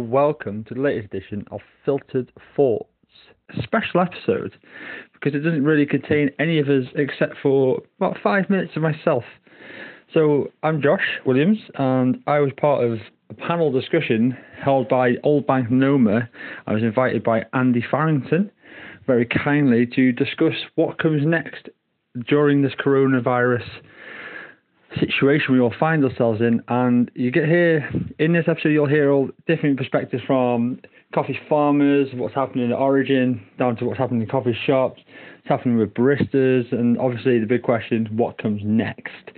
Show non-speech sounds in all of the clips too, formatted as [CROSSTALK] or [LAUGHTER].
welcome to the latest edition of Filtered Thoughts, a special episode because it doesn't really contain any of us except for about five minutes of myself. So I'm Josh Williams, and I was part of a panel discussion held by Old Bank Noma. I was invited by Andy Farrington very kindly to discuss what comes next during this coronavirus situation we all find ourselves in. And you get here in this episode, you'll hear all different perspectives from coffee farmers, what's happening in Origin, down to what's happening in coffee shops, what's happening with baristas, and obviously the big question: what comes next?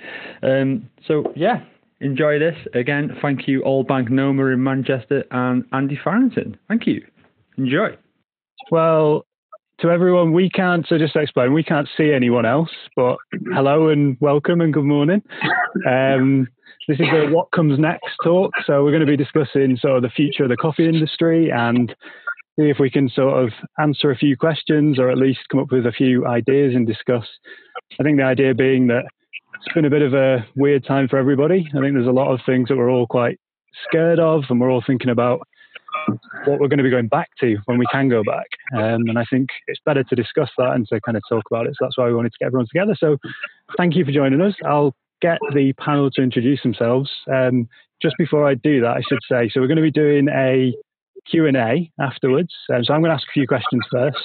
Um, so yeah. Enjoy this. Again, thank you, Old Bank Noma in Manchester and Andy Farrington. Thank you. Enjoy. Well, to everyone, we can't, so just to explain, we can't see anyone else, but hello and welcome and good morning. Um, this is a What Comes Next talk. So we're going to be discussing sort of the future of the coffee industry and see if we can sort of answer a few questions or at least come up with a few ideas and discuss. I think the idea being that it's been a bit of a weird time for everybody. I think there's a lot of things that we're all quite scared of and we're all thinking about what we're going to be going back to when we can go back. Um, and I think it's better to discuss that and to kind of talk about it. So that's why we wanted to get everyone together. So thank you for joining us. I'll get the panel to introduce themselves. Um, just before I do that, I should say, so we're going to be doing a Q&A afterwards. Um, so I'm going to ask a few questions first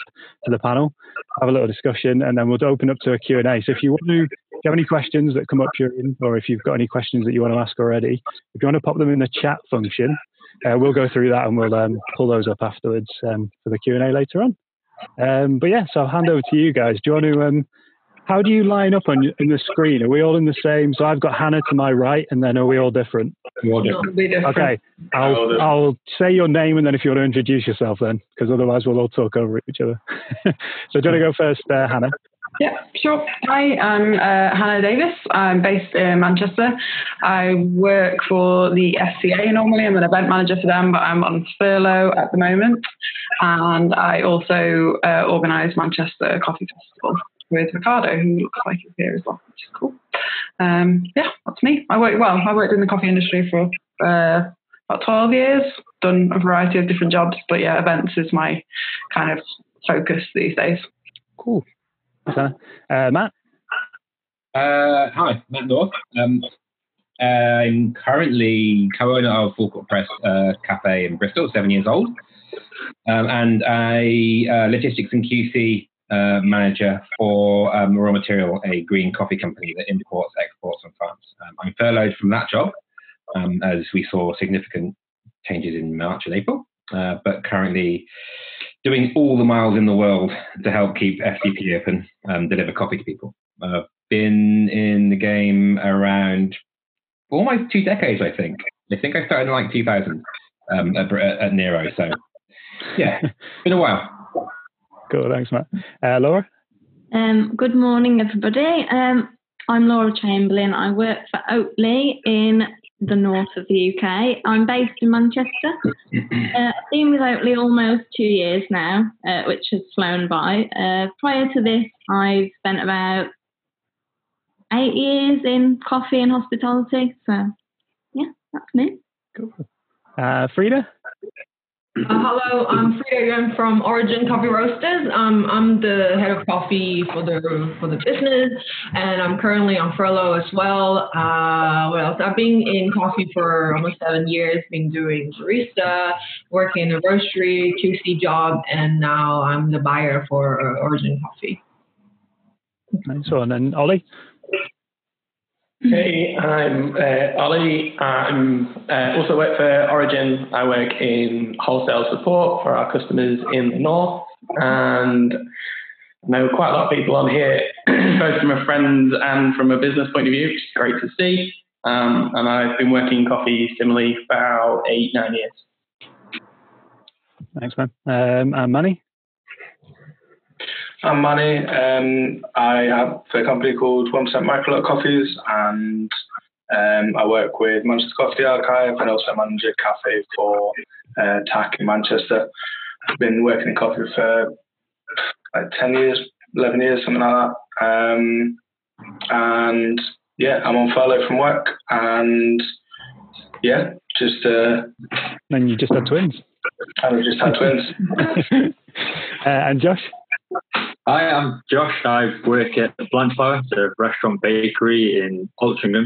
to the panel, have a little discussion, and then we'll open up to a Q&A. So if you want to, if you have any questions that come up during, or if you've got any questions that you want to ask already, if you want to pop them in the chat function, uh, we'll go through that and we'll um, pull those up afterwards um, for the Q and A later on. Um, but yeah, so I'll hand over to you guys. Do you want to? Um, how do you line up on in the screen? Are we all in the same? So I've got Hannah to my right, and then are we all different? All different. Okay, I'll I'll say your name, and then if you want to introduce yourself, then because otherwise we'll all talk over each other. [LAUGHS] so do you want to go first, uh, Hannah? Yeah, sure. Hi, I'm uh, Hannah Davis. I'm based in Manchester. I work for the SCA normally. I'm an event manager for them, but I'm on furlough at the moment. And I also uh, organise Manchester Coffee Festival with Ricardo, who looks like he's here as well, which is cool. Um, yeah, that's me. I work well. I worked in the coffee industry for uh, about 12 years, done a variety of different jobs, but yeah, events is my kind of focus these days. Cool. Uh, Matt? Uh, hi, Matt North. Um, I'm currently co-owner of Full Court Press uh, Cafe in Bristol, seven years old, um, and I uh, logistics and QC uh, manager for um, Raw Material, a green coffee company that imports, exports from France. Um, I'm furloughed from that job um, as we saw significant changes in March and April, uh, but currently doing all the miles in the world to help keep FCP open and deliver coffee to people. I've been in the game around almost two decades, I think. I think I started in like 2000 um, at, at, Nero. So, yeah, [LAUGHS] been a while. Cool, thanks, Matt. Uh, Laura? Um, good morning, everybody. Um, I'm Laura Chamberlain. I work for Oatly in the north of the UK. I'm based in Manchester. [CLEARS THROAT] Uh, I've been with Oatly almost two years now, uh, which has flown by. Uh, prior to this, I've spent about eight years in coffee and hospitality. So, yeah, that's me. Cool. Uh, Frida? Uh, hello, I'm Frida again from Origin Coffee Roasters. Um, I'm the head of coffee for the for the business, and I'm currently on furlough as well. Uh, what else? I've been in coffee for almost seven years. Been doing barista, working in a roastery, QC job, and now I'm the buyer for Origin Coffee. Nice one. And Ollie. Hey, I'm uh, Ollie. I'm uh, also work for Origin. I work in wholesale support for our customers in the north, and I know quite a lot of people on here, [CLEARS THROAT] both from a friend and from a business point of view, which is great to see. Um, and I've been working coffee similarly for about eight, nine years. Thanks, man. Um, and Manny? I'm Manny. Um, I have a company called 1% Microlot Coffees, and um, I work with Manchester Coffee Archive and also manage a cafe for uh, Takk in Manchester. I've been working in coffee for like 10 years, 11 years, something like that. Um, and yeah, I'm on furlough from work, and yeah, just uh, And you just had twins. and we've just had twins. [LAUGHS] uh, and Josh? Hi, I'm Josh. I work at Blanchflower, a restaurant bakery in Altrincham.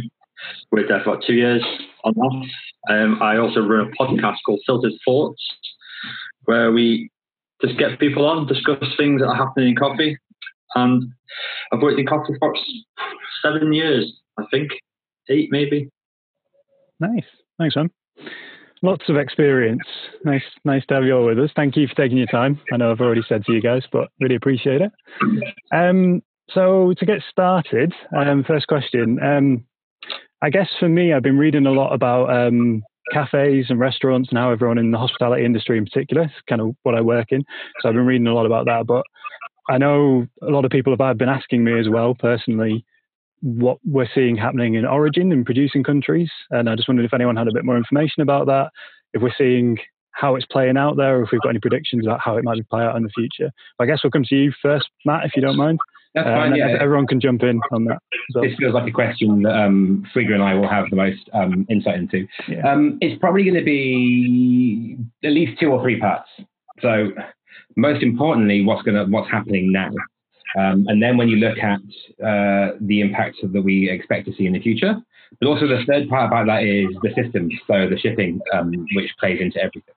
Worked there for about two years on off. Um, I also run a podcast called Filtered Thoughts, where we just get people on, discuss things that are happening in coffee. And I've worked in coffee for seven years, I think, eight maybe. Nice. Thanks, man. Lots of experience. Nice, nice to have you all with us. Thank you for taking your time. I know I've already said to you guys, but really appreciate it. Um, so to get started, um, first question. Um, I guess for me, I've been reading a lot about um, cafes and restaurants and how everyone in the hospitality industry in particular, is kind of what I work in. So I've been reading a lot about that. But I know a lot of people have been asking me as well personally what we're seeing happening in origin and producing countries. And I just wondered if anyone had a bit more information about that, if we're seeing how it's playing out there, or if we've got any predictions about how it might play out in the future. But I guess we'll come to you first, Matt, if you don't mind. That's Uh, fine. Yeah. Everyone can jump in on that. This feels like a question that um, Frida and I will have the most um, insight into. Yeah. Um, it's probably going to be at least two or three parts. So, most importantly, what's going to what's happening now, um, and then when you look at uh, the impacts that we expect to see in the future. But also the third part about that is the systems, so the shipping, um, which plays into everything.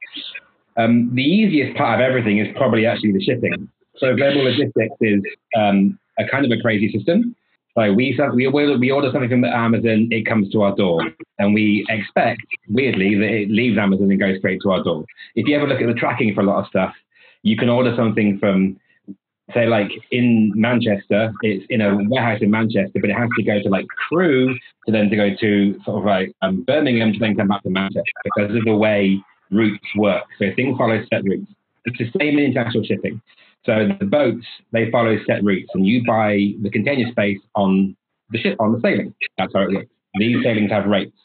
Um, the easiest part of everything is probably actually the shipping. So global logistics is um, a kind of a crazy system. So we we we order something from Amazon, it comes to our door, and we expect weirdly that it leaves Amazon and goes straight to our door. If you ever look at the tracking for a lot of stuff, you can order something from say like in Manchester, it's in a warehouse in Manchester, but it has to go to like Crewe to then to go to sort of like um, Birmingham to then come back to Manchester because of the way routes work. So things follow set routes. It's the same in international shipping. So the boats they follow set routes, and you buy the container space on the ship on the sailing. That's how it works. These sailings have rates.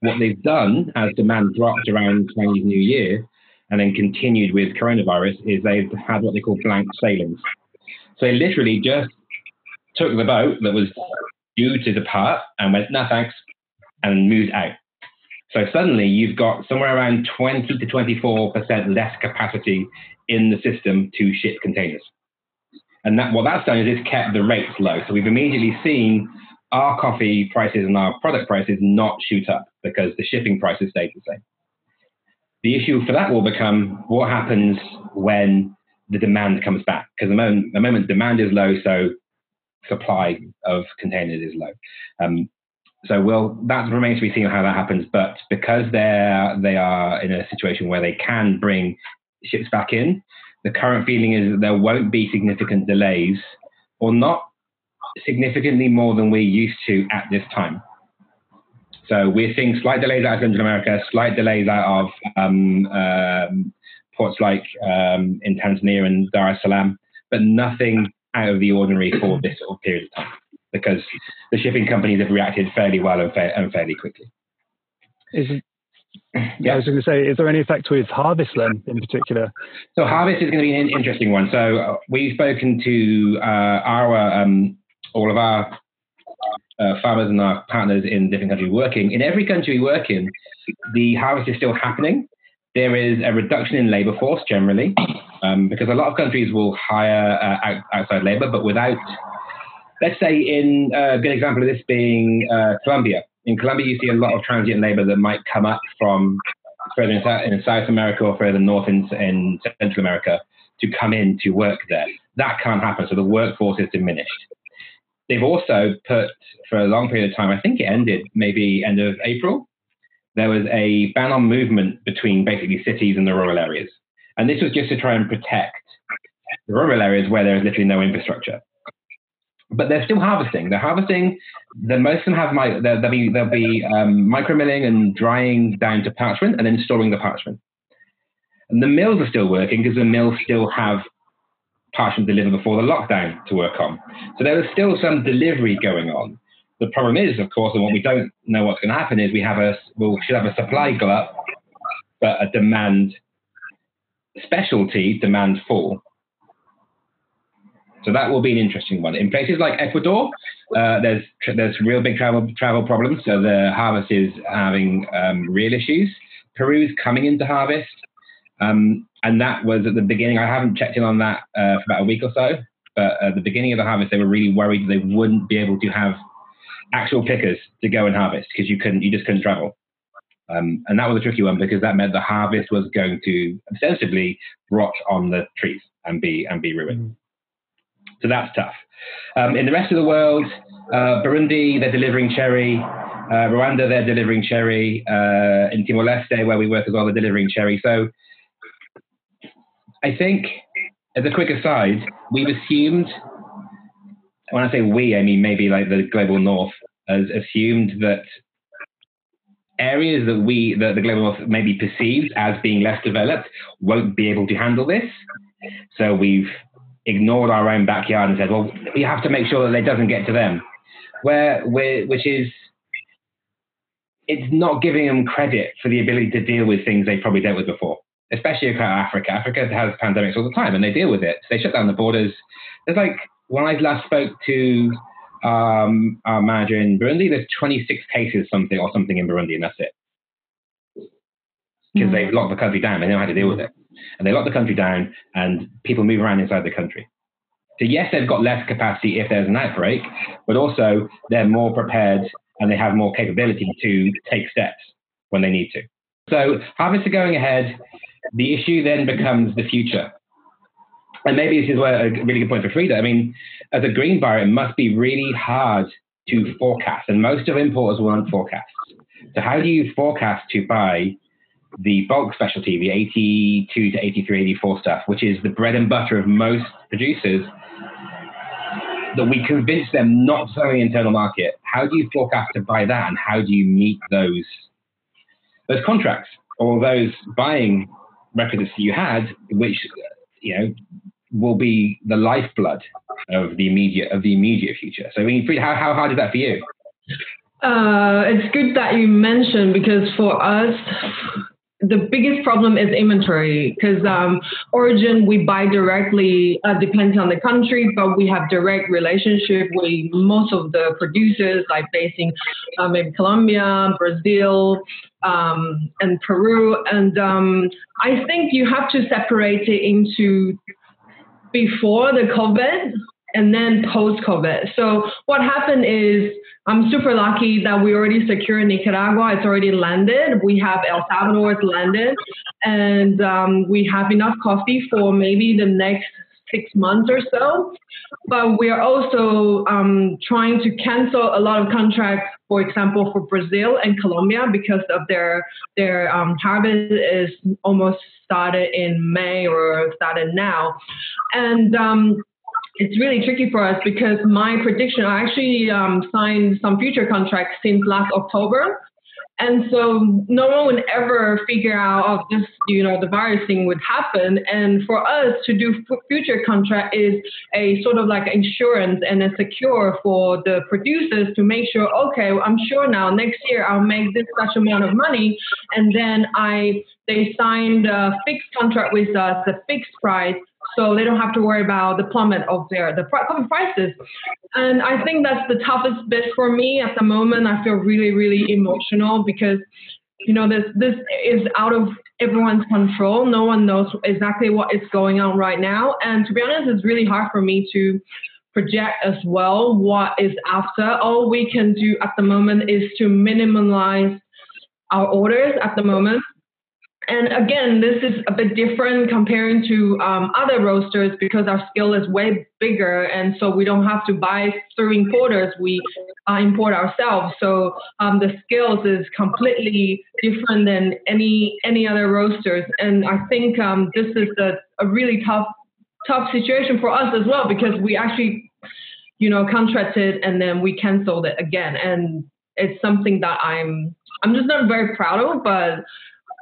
What they've done as demand dropped around Chinese New Year, and then continued with coronavirus, is they've had what they call blank sailings. So they literally just took the boat that was due to depart and went, no thanks, and moved out. So suddenly you've got somewhere around 20 to 24% less capacity in the system to ship containers. And that what that's done is it's kept the rates low. So we've immediately seen our coffee prices and our product prices not shoot up because the shipping prices stayed the same. The issue for that will become what happens when the demand comes back. Because the moment, the moment demand is low, so supply of containers is low. Um, so we'll, that remains to be seen how that happens. But because they're they are in a situation where they can bring ships back in, the current feeling is that there won't be significant delays, or not significantly more than we're used to at this time. So we're seeing slight delays out of Central America, slight delays out of um, um, ports like um, in Tanzania and Dar es Salaam, but nothing out of the ordinary for this sort of period of time because the shipping companies have reacted fairly well and, fa- and fairly quickly. Is I was going to say, is there any effect with harvest then in particular? So harvest is going to be an interesting one. So we've spoken to uh, our um, all of our uh, farmers and our partners in different countries working. In every country we work in, the harvest is still happening. There is a reduction in labour force generally, um, because a lot of countries will hire uh, out, outside labour, but without. Let's say, in uh, a good example of this being uh, Colombia. In Colombia, you see a lot of transient labour that might come up from further in, South, in South America or further north in, in Central America to come in to work there. That can't happen, so the workforce is diminished. They've also put, for a long period of time, I think it ended maybe end of April, there was a ban on movement between basically cities and the rural areas. And this was just to try and protect the rural areas where there is literally no infrastructure. But they're still harvesting. They're harvesting. The most of them have my, they'll, they'll be they'll be um, micromilling and drying down to parchment and then storing the parchment. And the mills are still working because the mills still have parchment delivered before the lockdown to work on. So there is still some delivery going on. The problem is, of course, and what we don't know what's going to happen is we have a we should have a supply glut, but a demand specialty demand fall. So that will be an interesting one. In places like Ecuador, uh, there's there's real big travel travel problems. So the harvest is having um, real issues. Peru's coming into harvest, um, and that was at the beginning. I haven't checked in on that uh, for about a week or so, but at the beginning of the harvest, they were really worried they wouldn't be able to have actual pickers to go and harvest because you couldn't, you just couldn't travel. Um, and that was a tricky one because that meant the harvest was going to ostensibly rot on the trees and be and be ruined. Mm. So that's tough. Um, in the rest of the world, uh, Burundi, they're delivering cherry. Uh, Rwanda, they're delivering cherry. Uh, in Timor Leste, where we work as well, they're delivering cherry. So I think, as a quick aside, we've assumed, when I say we, I mean maybe like the global north, has assumed that areas that we, that the global north maybe perceives as being less developed, won't be able to handle this. So we've ignored our own backyard and said, well, we have to make sure that it doesn't get to them. Where, where which is, it's not giving them credit for the ability to deal with things they probably dealt with before, especially across Africa. Africa has pandemics all the time and they deal with it. They shut down the borders. There's like, when I last spoke to um, our manager in Burundi, there's 26 cases something or something in Burundi, and that's it. Because mm. they've locked the country down, they know how to deal with it, and they lock the country down, and people move around inside the country. So yes, they've got less capacity if there's an outbreak, but also they're more prepared and they have more capability to take steps when they need to. So harvests are going ahead. The issue then becomes the future. And maybe this is where a really good point for Frida. I mean, as a green buyer, it must be really hard to forecast, and most of importers won't forecast. So how do you forecast to buy the bulk specialty, the 82 to 83, 84 stuff, which is the bread and butter of most producers, that we convince them not to sell in the internal market? How do you forecast to buy that, and how do you meet those those contracts or those buying records that you had, which you know will be the lifeblood of the immediate of the immediate future. So, I mean, how how hard is that for you? Uh, it's good that you mentioned because for us, the biggest problem is inventory because um, origin we buy directly uh, depends on the country but we have direct relationship with most of the producers like based um, in colombia brazil um, and peru and um, i think you have to separate it into before the COVID and then post COVID. So what happened is I'm super lucky that we already secured Nicaragua. It's already landed. We have El Salvador it's landed, and um, we have enough coffee for maybe the next six months or so. But we are also um, trying to cancel a lot of contracts, for example, for Brazil and Colombia because of their their um, harvest is almost started in May or started now, and um, it's really tricky for us because my prediction, I actually um, signed some future contracts since last October. And so no one would ever figure out oh, this, you know, the virus thing would happen. And for us to do future contract is a sort of like insurance and a secure for the producers to make sure, okay, well, I'm sure now next year I'll make this such amount of money. And then I, they signed a fixed contract with us, a fixed price so they don't have to worry about the plummet of their the prices. And I think that's the toughest bit for me at the moment. I feel really, really emotional because you know this this is out of everyone's control. No one knows exactly what is going on right now. And to be honest, it's really hard for me to project as well what is after. All we can do at the moment is to minimize our orders at the moment and again, this is a bit different comparing to um, other roasters because our scale is way bigger, and so we don't have to buy through importers. We uh, import ourselves, so um, the scales is completely different than any any other roasters. And I think um, this is a, a really tough tough situation for us as well because we actually, you know, contracted and then we canceled it again, and it's something that I'm I'm just not very proud of, but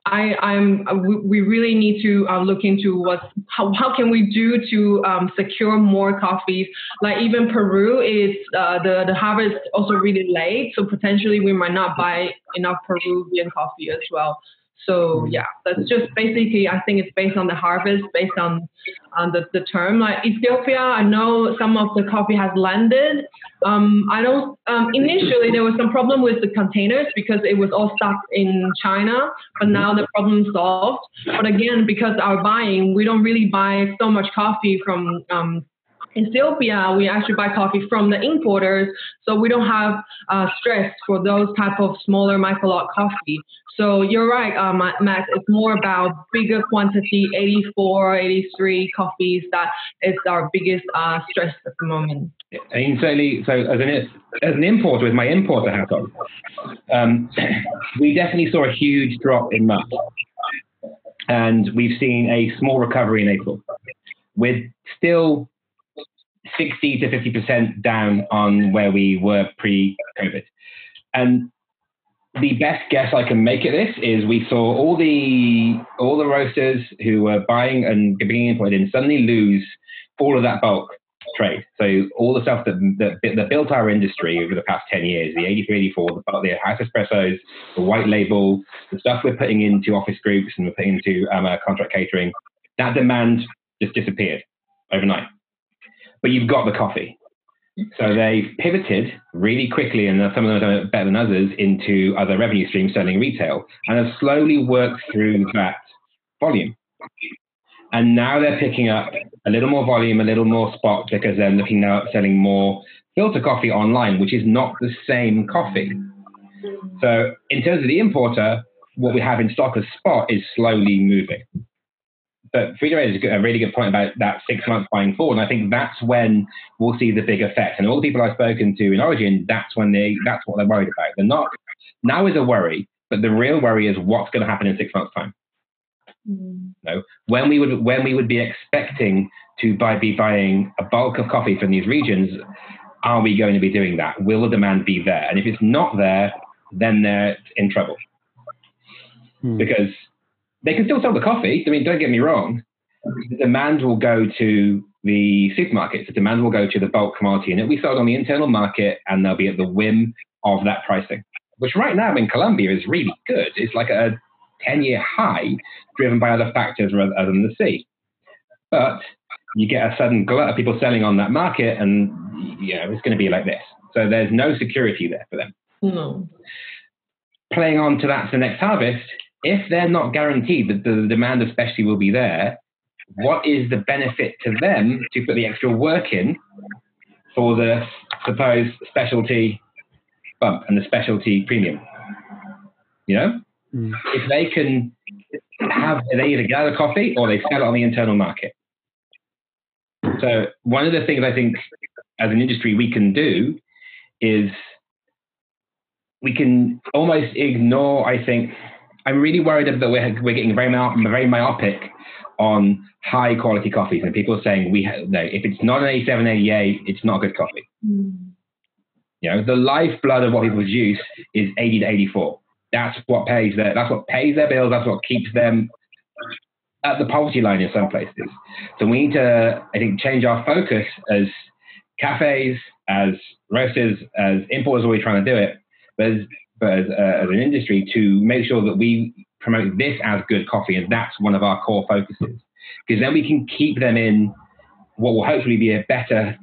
I, I'm, we really need to uh, look into what, how, how can we do to um, secure more coffees. Like even Peru is, uh, the, the harvest also really late. So potentially we might not buy enough Peruvian coffee as well. So yeah, that's just basically I think it's based on the harvest, based on on the, the term. Like Ethiopia, I know some of the coffee has landed. Um, I don't. Um, initially, there was some problem with the containers because it was all stuck in China, but now the problem solved. But again, because our buying, we don't really buy so much coffee from um, Ethiopia, we actually buy coffee from the importers, so we don't have uh, stress for those type of smaller micro lot coffee. So you're right, uh, Matt. It's more about bigger quantity, 84, 83 coffees that is our biggest uh, stress at the moment. Mean, certainly, so as an, as an importer, with my importer hat on, um, [CLEARS THROAT] we definitely saw a huge drop in March. And we've seen a small recovery in April. We're still 60 to 50% down on where we were pre COVID. And the best guess I can make at this is we saw all the all the roasters who were buying and being imported in suddenly lose all of that bulk trade. So all the stuff that, that, that built our industry over the past 10 years, the 8384, the, the house espressos, the white label, the stuff we're putting into office groups and we're putting into um, uh, contract catering, that demand just disappeared overnight but you've got the coffee. So they've pivoted really quickly, and some of them have done it better than others, into other revenue streams selling retail, and have slowly worked through that volume. And now they're picking up a little more volume, a little more spot, because they're looking now at selling more filter coffee online, which is not the same coffee. So in terms of the importer, what we have in stock as spot is slowly moving but Frida is a really good point about that six months buying forward. And I think that's when we'll see the big effect. And all the people I've spoken to in Origin, that's when they that's what they're worried about. They're not now is a worry, but the real worry is what's going to happen in six months' time. Mm. No, when we would when we would be expecting to buy be buying a bulk of coffee from these regions, are we going to be doing that? Will the demand be there? And if it's not there, then they're in trouble. Mm. Because they can still sell the coffee. I mean, don't get me wrong. The demand will go to the supermarkets. The demand will go to the bulk commodity, and it'll be sold on the internal market, and they'll be at the whim of that pricing. Which right now in Colombia is really good. It's like a 10-year high, driven by other factors other than the C. But you get a sudden glut of people selling on that market, and you know it's going to be like this. So there's no security there for them. No. Playing on to that for the next harvest, if they're not guaranteed that the demand especially will be there, what is the benefit to them to put the extra work in for the supposed specialty bump and the specialty premium? You know, mm. if they can have they either gather coffee or they sell it on the internal market. So one of the things I think as an industry we can do is we can almost ignore, I think, I'm really worried that we're, we're getting very, very myopic on high quality coffees. And people are saying, we no, if it's not an 87, 88, it's not good coffee. Mm. You know, the lifeblood of what people produce is 80 to 84. That's what pays their, that's what pays their bills. That's what keeps them at the poverty line in some places. So we need to, I think, change our focus as cafes, as roasters, as importers, are we trying to do it. But as as, uh, as an industry to make sure that we promote this as good coffee, and that's one of our core focuses. Because then we can keep them in what will hopefully be a better,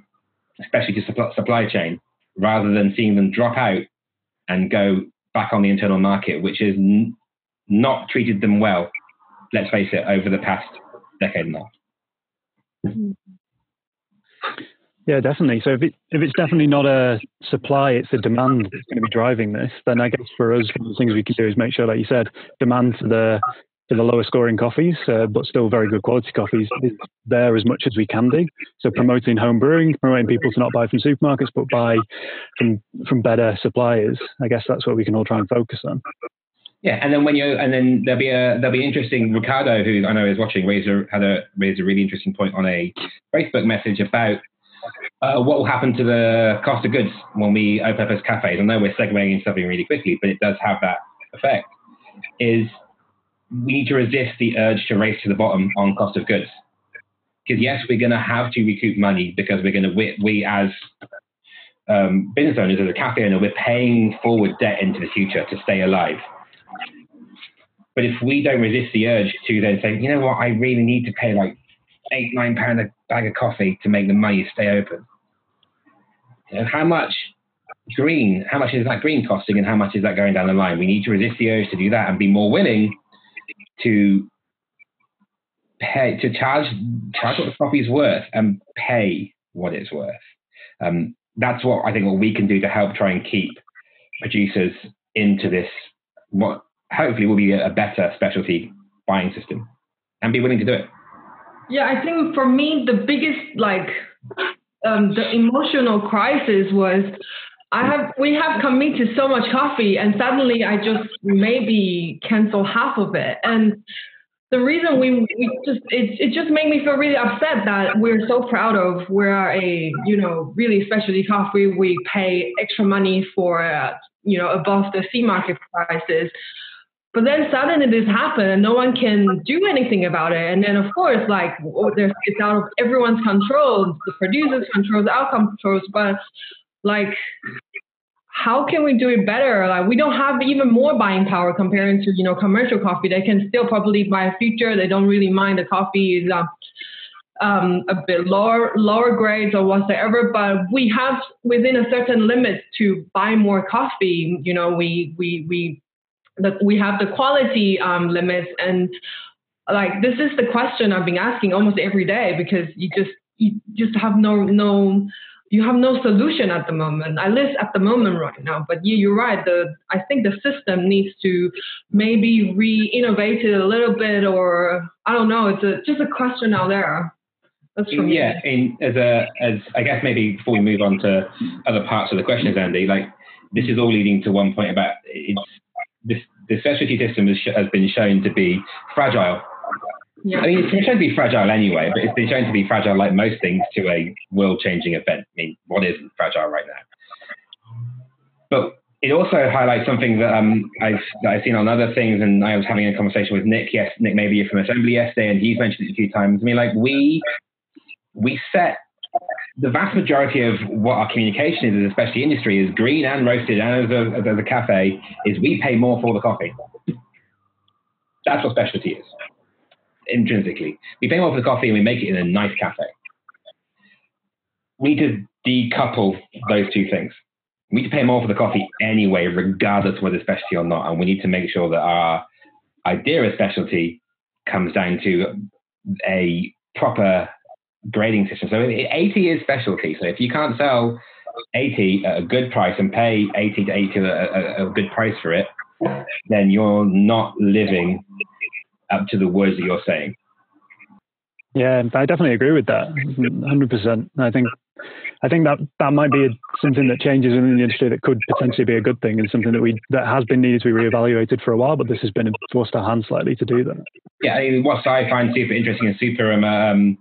especially to supply, chain, rather than seeing them drop out and go back on the internal market, which has n- not treated them well. Let's face it, over the past decade and a half. Yeah, definitely. So if it if it's definitely not a supply, it's a demand that's going to be driving this. Then I guess for us, one of the things we can do is make sure, like you said, demand for the for the lower scoring coffees, uh, but still very good quality coffees, is there as much as we can do. So promoting home brewing, promoting people to not buy from supermarkets, but buy from from better suppliers. I guess that's what we can all try and focus on. Yeah, and then when you and then there'll be a there'll be interesting. Ricardo, who I know is watching, raised a, had a raised a really interesting point on a Facebook message about uh, what will happen to the cost of goods when we open up as cafes? I know we're segueing into something really quickly, but it does have that effect. Is we need to resist the urge to race to the bottom on cost of goods. Because yes, we're going to have to recoup money because we're going to we, we as um, business owners, as a cafe owner, we're paying forward debt into the future to stay alive. But if we don't resist the urge to then say, you know what, I really need to pay like eight, nine pound a bag of coffee to make the money stay open. Know, how much green, how much is that green costing and how much is that going down the line? We need to resist the urge to do that and be more willing to pay to charge charge what the coffee is worth and pay what it's worth. Um, that's what I think what we can do to help try and keep producers into this what hopefully will be a better specialty buying system and be willing to do it. Yeah, I think for me the biggest like um, the emotional crisis was I have we have committed so much coffee and suddenly I just maybe cancel half of it. And the reason we, we just it, it just made me feel really upset that we're so proud of we're a you know really specialty coffee we pay extra money for uh, you know above the C market prices but then suddenly this happened and no one can do anything about it and then of course like there's it's out of everyone's control the producers control the outcome controls but like how can we do it better? Like we don't have even more buying power compared to you know commercial coffee. They can still probably buy a future. They don't really mind the coffee is um, um, a bit lower lower grades or whatsoever. But we have within a certain limit to buy more coffee. You know we we we that we have the quality um, limits and like this is the question I've been asking almost every day because you just you just have no no you have no solution at the moment. At least at the moment right now. But yeah, you're right. The I think the system needs to maybe re-innovate it a little bit, or I don't know. It's a, just a question out there. That's from yeah. In, as a as I guess maybe before we move on to other parts of the questions, Andy, like this is all leading to one point about it's this the specialty system has, has been shown to be fragile yeah. I mean, it's been shown to be fragile anyway, but it's been shown to be fragile like most things to a world-changing event. I mean, what isn't fragile right now? But it also highlights something that um, I've that I've seen on other things, and I was having a conversation with Nick. Yes, Nick maybe you're from Assembly yesterday, and he's mentioned it a few times. I mean, like we we set the vast majority of what our communication is, especially industry, is green and roasted, and as a, as a cafe, is we pay more for the coffee. That's what specialty is intrinsically. We pay more for the coffee and we make it in a nice cafe. We need to decouple those two things. We need to pay more for the coffee anyway, regardless of whether it's specialty or not. And we need to make sure that our idea of specialty comes down to a proper grading system. So 80 is specialty. So if you can't sell 80 at a good price and pay 80 to 80 a, a, a good price for it, then you're not living up to the words that you're saying. Yeah, I definitely agree with that. 100%. I think I think that that might be something that changes in the industry that could potentially be a good thing and something that we that has been needed to be reevaluated for a while, but this has been forced our hand slightly to do that. Yeah, I mean, what I find super interesting and super um, um,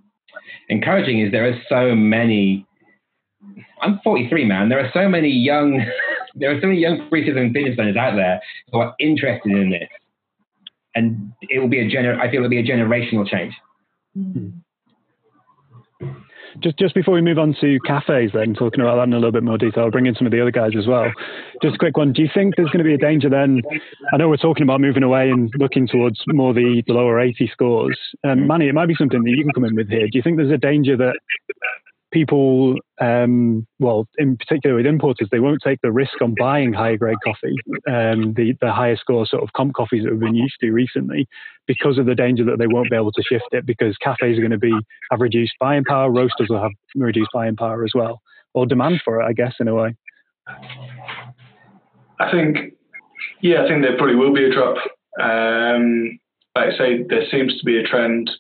encouraging is there are so many. I'm 43, man. There are so many young, [LAUGHS] there are so many young baristas and business owners out there who are interested in this and it will be a gener- I feel it'll be a generational change. Hmm. Just just before we move on to cafes, then talking about that in a little bit more detail, I'll bring in some of the other guys as well. Just a quick one: Do you think there's going to be a danger then? I know we're talking about moving away and looking towards more the, the lower 80 scores. Um, Manny, it might be something that you can come in with here. Do you think there's a danger that people, um, well, in particular with importers, they won't take the risk on buying higher grade coffee, um, the, the higher score sort of comp coffees that we've been used to recently, because of the danger that they won't be able to shift it because cafes are going to be have reduced buying power, roasters will have reduced buying power as well, or demand for it, I guess, in a way. I think, yeah, I think there probably will be a drop. Um, like I say, there seems to be a trend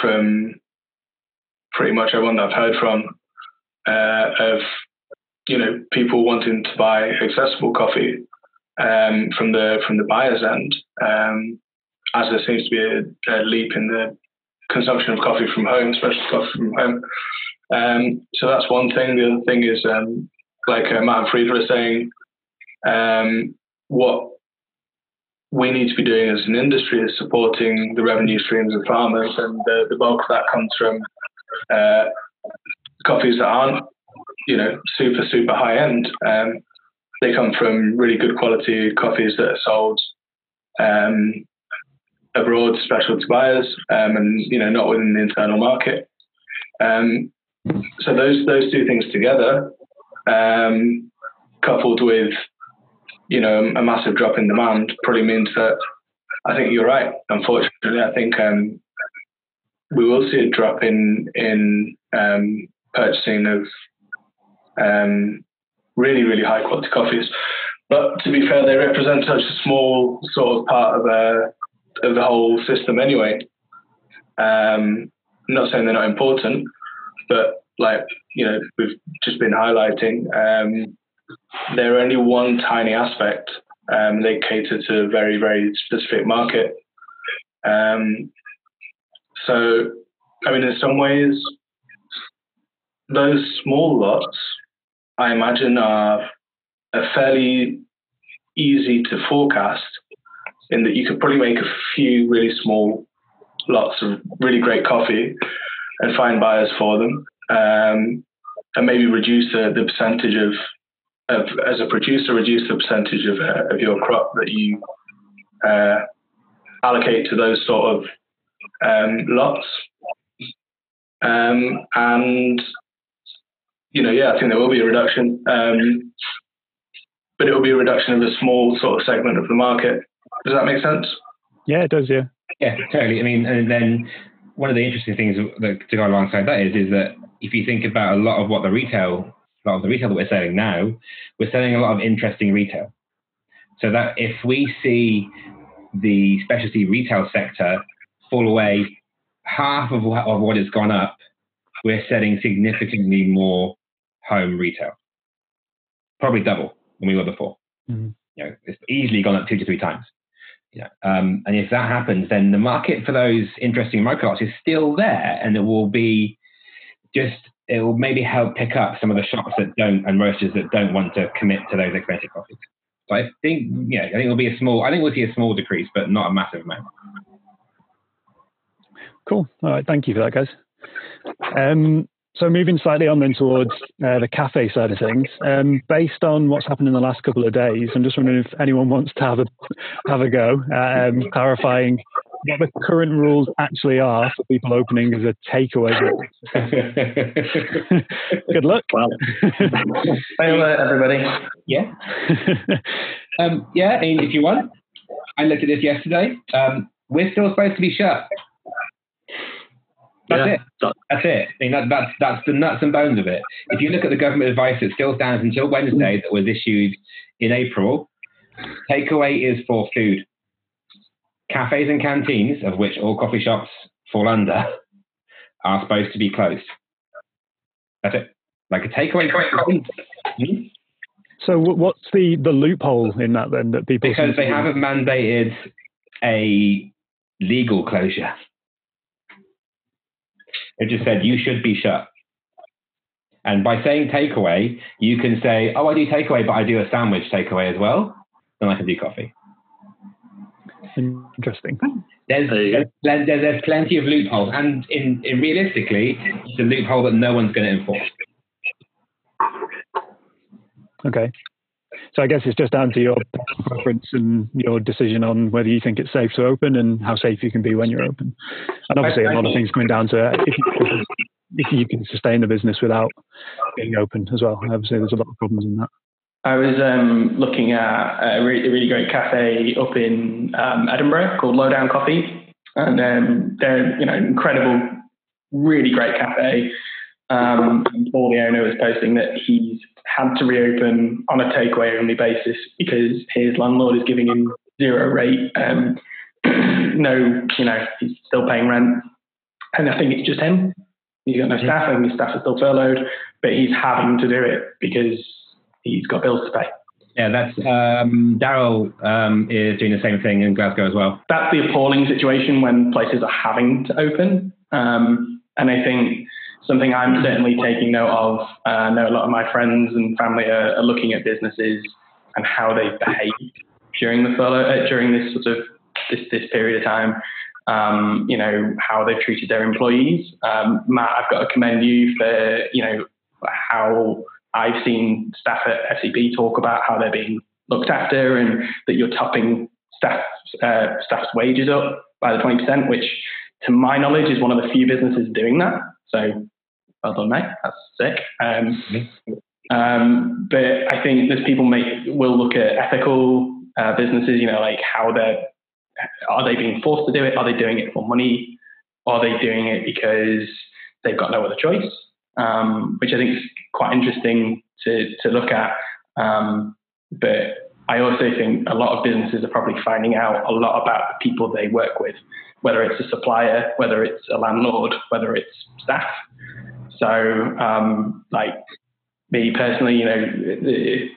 from pretty much everyone that I've heard from uh, of you know people wanting to buy accessible coffee um, from the from the buyer's end, um, as there seems to be a, a, leap in the consumption of coffee from home, especially coffee from home. Um, so that's one thing. The other thing is, um, like uh, Matt and Frida are saying, um, what we need to be doing as an industry is supporting the revenue streams of farmers, and the, the bulk of that comes from uh, coffees that aren't, you know, super super high end. Um, they come from really good quality coffees that are sold um, abroad specialty buyers, um, and you know not within the internal market. Um, so those those two things together, um, coupled with you know a massive drop in demand, probably means that I think you're right. Unfortunately, I think um, we will see a drop in in um, purchasing of um, really really high quality coffees. But to be fair, they represent such a small sort of part of, uh, of the whole system anyway. Um, I'm not saying they're not important, but like you know, we've just been highlighting, um, they're only one tiny aspect. Um, they cater to a very very specific market. Um, so, I mean, in some ways, those small lots, I imagine, are are fairly easy to forecast in that you could probably make a few really small lots of really great coffee and find buyers for them um, and maybe reduce the, the percentage of, of, as a producer, reduce the percentage of, uh, of your crop that you uh, allocate to those sort of um, lots. Um, and you know, yeah, I think there will be a reduction, um, but it will be a reduction of a small sort of segment of the market. Does that make sense? Yeah, it does. Yeah. Yeah, totally. I mean, and then one of the interesting things that, to go alongside that is, is that if you think about a lot of what the retail, a lot of the retail that we're selling now, we're selling a lot of interesting retail. So that if we see the specialty retail sector fall away half of what, of what it's gone up, we're setting significantly more home retail, probably double than we were before. Mm-hmm. You know, it's easily gone up two to three times. You know, um, and if that happens, then the market for those interesting microlots is still there, and it will be just it will maybe help pick up some of the shops that don't and roasters that don't want to commit to those expensive coffees. So I think, yeah, I think it'll be a small. I think we'll see a small decrease, but not a massive amount. Cool. All right. Thank you for that, guys. Um, so moving slightly on then towards uh, the cafe side of things, um, based on what's happened in the last couple of days, I'm just wondering if anyone wants to have a have a go, um, clarifying what the current rules actually are for people opening as a takeaway. [LAUGHS] Good luck. Well, [LAUGHS] hello everybody. Yeah. um, yeah. I if you want, I looked at this yesterday. Um, we're still supposed to be shut. That's yeah. it. That's it. I mean, that, that's that's the nuts and bones of it. If you look at the government advice that still stands until Wednesday, that was issued in April, takeaway is for food. Cafes and canteens, of which all coffee shops fall under, are supposed to be closed. That's it. Like a takeaway. Hmm? So what's the, the loophole in that then that people? Because they haven't mandated a legal closure. It just said you should be shut. And by saying takeaway, you can say, oh, I do takeaway, but I do a sandwich takeaway as well. Then I can do coffee. Interesting. There's, there's, there's, there's, plenty of loopholes. And in, in realistically, it's a loophole that no one's going to enforce. Okay. So I guess it's just down to your preference and your decision on whether you think it's safe to open and how safe you can be when you're open. And obviously, a lot of things coming down to if you, if you can sustain the business without being open as well. Obviously, there's a lot of problems in that. I was um, looking at a really, really, great cafe up in um, Edinburgh called Lowdown Coffee, and um, they're you know incredible, really great cafe. Um, Paul, the owner, was posting that he's had to reopen on a takeaway only basis because his landlord is giving him zero rate. Um, [CLEARS THROAT] no, you know, he's still paying rent. And I think it's just him. He's got no staff, and his staff are still furloughed, but he's having to do it because he's got bills to pay. Yeah, that's um, Daryl um, is doing the same thing in Glasgow as well. That's the appalling situation when places are having to open. Um, and I think something I'm certainly taking note of. Uh, I know a lot of my friends and family are, are looking at businesses and how they've behaved during the furlough, uh, during this sort of this, this period of time. Um, you know how they've treated their employees. Um, Matt, I've got to commend you for you know how I've seen staff at SEB talk about how they're being looked after and that you're topping staff uh, staff's wages up by the 20%, which to my knowledge is one of the few businesses doing that. So well done, mate. That's sick. Um, um, but I think there's people make will look at ethical uh, businesses, you know, like how they're are they being forced to do it? Are they doing it for money? Are they doing it because they've got no other choice? Um, which I think is quite interesting to to look at. Um, but I also think a lot of businesses are probably finding out a lot about the people they work with, whether it's a supplier, whether it's a landlord, whether it's staff. So, um, like me personally, you know,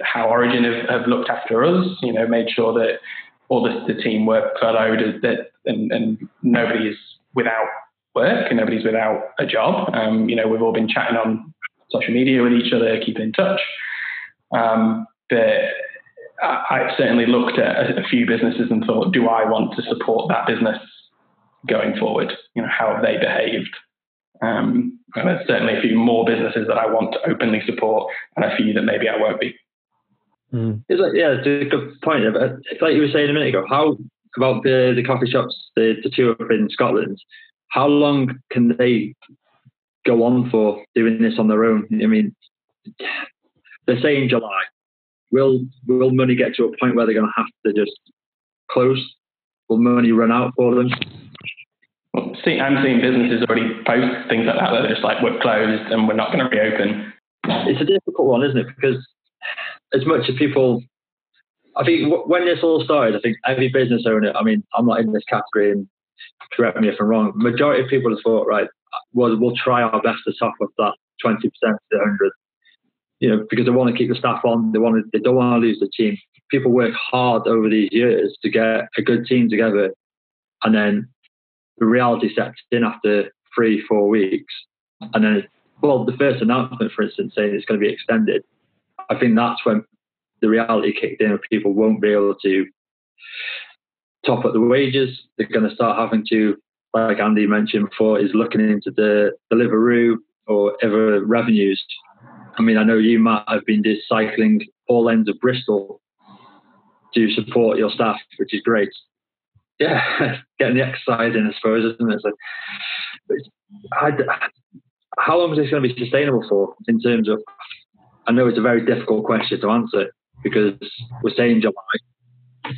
how Origin have, have, looked after us, you know, made sure that all the, the team work furloughed that, and, and nobody is without work and nobody's without a job. Um, you know, we've all been chatting on social media with each other, keeping in touch. Um, but I, have certainly looked at a, a, few businesses and thought, do I want to support that business going forward? You know, how have they behaved? Um, and there's certainly a few more businesses that I want to openly support, and a few that maybe I won't be. Mm. It's like, yeah, it's a good point. It's like you were saying a minute ago. How about the the coffee shops, the the two up in Scotland? How long can they go on for doing this on their own? I mean, they're saying July. Will will money get to a point where they're going to have to just close? Will money run out for them? Well, see, I'm seeing businesses already post things like that. They're just like, we're closed and we're not going to reopen. It's a difficult one, isn't it? Because as much as people, I think when this all started, I think every business owner, I mean, I'm not in this category and correct me if I'm wrong, majority of people have thought, right, well, we'll try our best to top up that 20% to 100 you know, because they want to keep the staff on. They want to, they don't want to lose the team. People work hard over these years to get a good team together, and then the reality sets in after three, four weeks, and then well, the first announcement, for instance, saying it's going to be extended. I think that's when the reality kicked in. People won't be able to top up the wages. They're going to start having to, like Andy mentioned before, is looking into the Deliveroo or other revenues I mean, I know you Matt, have been cycling all ends of Bristol to support your staff, which is great. Yeah, [LAUGHS] getting the exercise in, I suppose, isn't it? So, I, how long is this going to be sustainable for in terms of? I know it's a very difficult question to answer because we're saying July.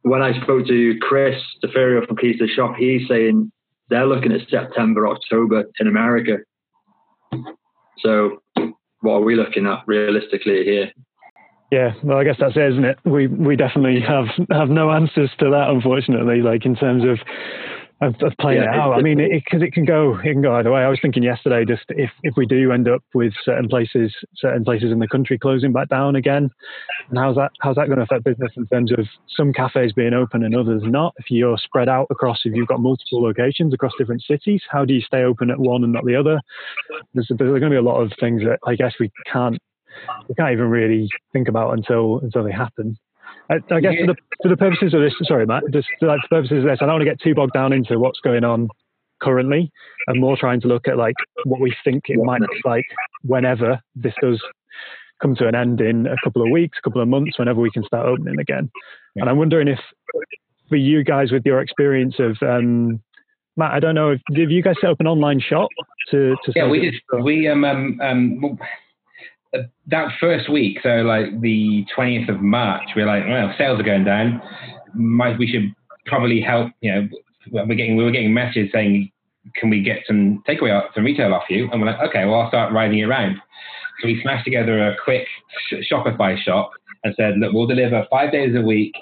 When I spoke to Chris DeFerio from Keys to the Shop, he's saying they're looking at September, October in America. So what are we looking at realistically here? Yeah, well, I guess that's it, isn't it? We we definitely have have no answers to that, unfortunately. Like in terms of of, of playing yeah, it out. I mean, because it, it, can go it can go either way. I was thinking yesterday, just if if we do end up with certain places certain places in the country closing back down again, and how's that how's that going to affect business in terms of some cafes being open and others not? If you're spread out across, if you've got multiple locations across different cities, how do you stay open at one and not the other? There's, there's going to be a lot of things that I guess we can't we can't even really think about until until they happen. I, I guess yeah. for, the, for the purposes of this, sorry, Matt, just like the purposes of this, I don't want to get too bogged down into what's going on currently and more trying to look at like what we think it might look like whenever this does come to an end in a couple of weeks, a couple of months, whenever we can start opening again. Yeah. And I'm wondering if for you guys with your experience of um, Matt, I don't know if did you guys set up an online shop to, to Yeah, we did. We um, um, um that first week, so like the 20th of March, we're like, well, sales are going down. Might we should probably help. You know, we're getting we were getting messages saying, can we get some takeaway, some retail off you? And we're like, okay, well, I'll start riding around. So we smashed together a quick Shopify shop and said, look, we'll deliver five days a week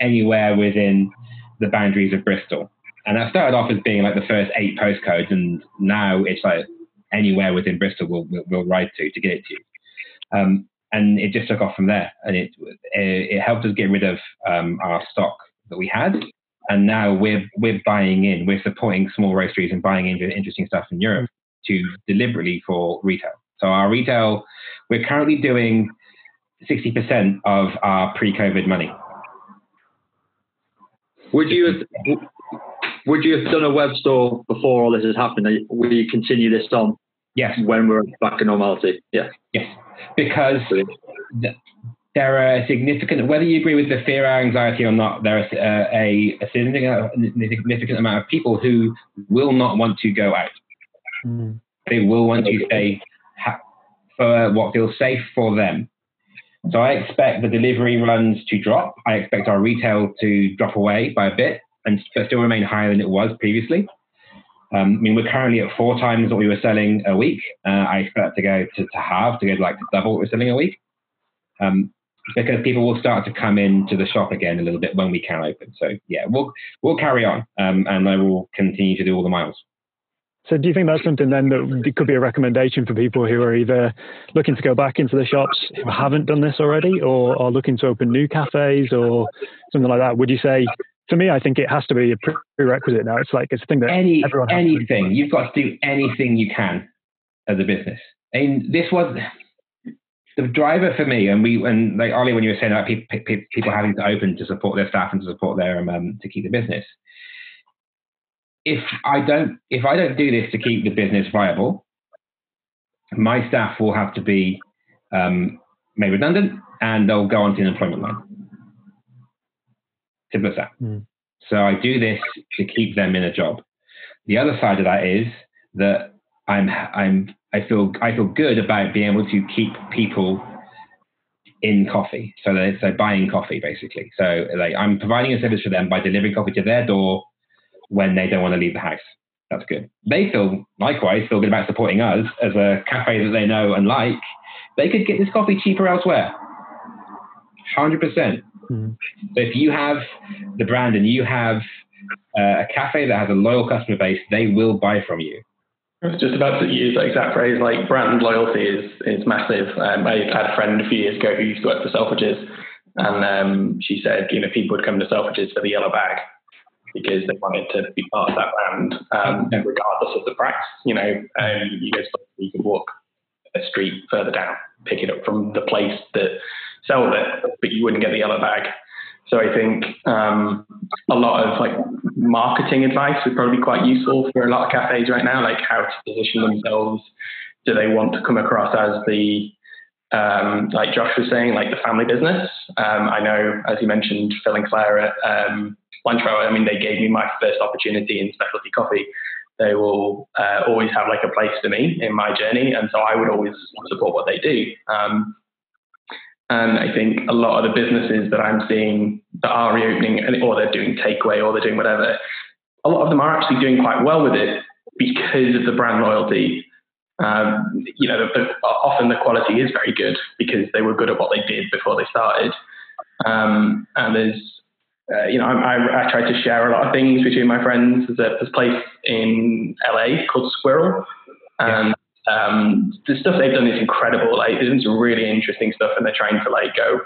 anywhere within the boundaries of Bristol. And that started off as being like the first eight postcodes, and now it's like anywhere within Bristol we'll, we'll, we'll ride to to get it to you. Um, and it just took off from there, and it it helped us get rid of um, our stock that we had, and now we're we're buying in, we're supporting small roasteries and buying into interesting stuff in Europe to deliberately for retail. So our retail, we're currently doing 60% of our pre-COVID money. Would you have, would you have done a web store before all this has happened? Will you continue this on? Yes. When we're back in normality? Yeah. Yes because there are a significant, whether you agree with the fear or anxiety or not, there is uh, a, a significant, amount of people who will not want to go out. Mm. They will want to stay ha- for what feels safe for them. So I expect the delivery runs to drop. I expect our retail to drop away by a bit and but still remain higher than it was previously. Um, I mean, we're currently at four times what we were selling a week. Uh, I expect to go to, to half, to go to like to double what we're selling a week. Um, because people will start to come into the shop again a little bit when we can open. So yeah, we'll we'll carry on, um, and I will continue to do all the miles. So do you think that's something then that could be a recommendation for people who are either looking to go back into the shops who haven't done this already, or are looking to open new cafes or something like that? Would you say? For me, I think it has to be a prerequisite now. It's like it's a thing that Any everyone has to anything you've got to do anything you can as a business. And this was the driver for me, and we and like Ollie, when you were saying about people, people having to open to support their staff and to support their um, to keep the business. If I don't if I don't do this to keep the business viable, my staff will have to be um, made redundant and they'll go onto the employment line. Simple as that. Mm. So I do this to keep them in a job. The other side of that is that I'm I'm I feel I feel good about being able to keep people in coffee. So they're so buying coffee basically. So like I'm providing a service for them by delivering coffee to their door when they don't want to leave the house. That's good. They feel likewise feel good about supporting us as a cafe that they know and like. They could get this coffee cheaper elsewhere. Hundred percent. Mhm. So if you have the brand and you have uh, a cafe that has a loyal customer base, they will buy from you. I was just about to use that exact phrase, like brand loyalty is is massive. Um, I had a friend a few years ago who used to work for Selfridges, and um, she said, you know, people would come to Selfridges for the yellow bag because they wanted to be part of that brand, um, Yeah. regardless of the price. You know, um, you go you can walk a street further down, pick it up from the place that sells it, but you wouldn't get the yellow bag. So I think um, a lot of like marketing advice would probably be quite useful for a lot of cafes right now, like how to position themselves. Do they want to come across as the um, like Josh was saying, like the family business? Um, I know, as you mentioned, Phil and Claire at um, Lunch Row, I mean, they gave me my first opportunity in specialty coffee. They will uh, always have like a place for me in my journey, and so I would always support what they do. Um, and I think a lot of the businesses that I'm seeing that are reopening, or they're doing takeaway, or they're doing whatever, a lot of them are actually doing quite well with it because of the brand loyalty. Um, you know, the, the, often the quality is very good because they were good at what they did before they started. Um, and there's, uh, you know, I, I, I try to share a lot of things between my friends. There's a, there's a place in LA called Sqirl, and um, the stuff they've done is incredible. Like, there's some really interesting stuff, and they're trying to like go.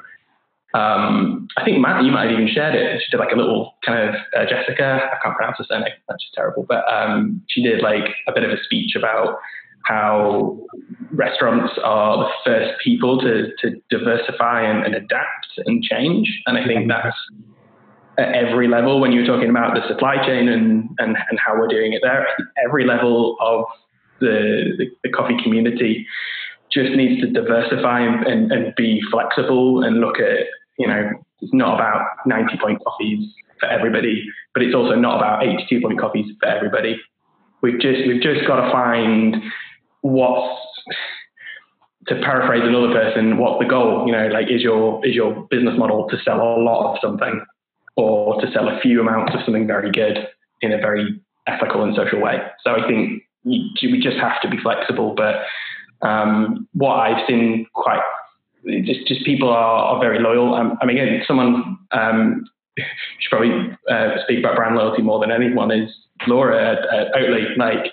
Um, I think Matt, you might have even shared it. She did like a little kind of uh, Jessica. I can't pronounce her surname. That's just terrible. But um, she did like a bit of a speech about how restaurants are the first people to to diversify and, and adapt and change. And I think that's at every level when you're talking about the supply chain and and, and how we're doing it there. Every level of the, the, the coffee community just needs to diversify and, and, and be flexible and look at, you know, it's not about 90 point coffees for everybody, but it's also not about 82 point coffees for everybody. We've just, we've just got to find what's, to paraphrase another person, what's the goal? You know, like is your, is your business model to sell a lot of something or to sell a few amounts of something very good in a very ethical and social way? So I think we just have to be flexible, but um, what I've seen quite just just people are, are very loyal. Um, I mean, again, someone um, should probably uh, speak about brand loyalty more than anyone is Laura at, at Oatly. Like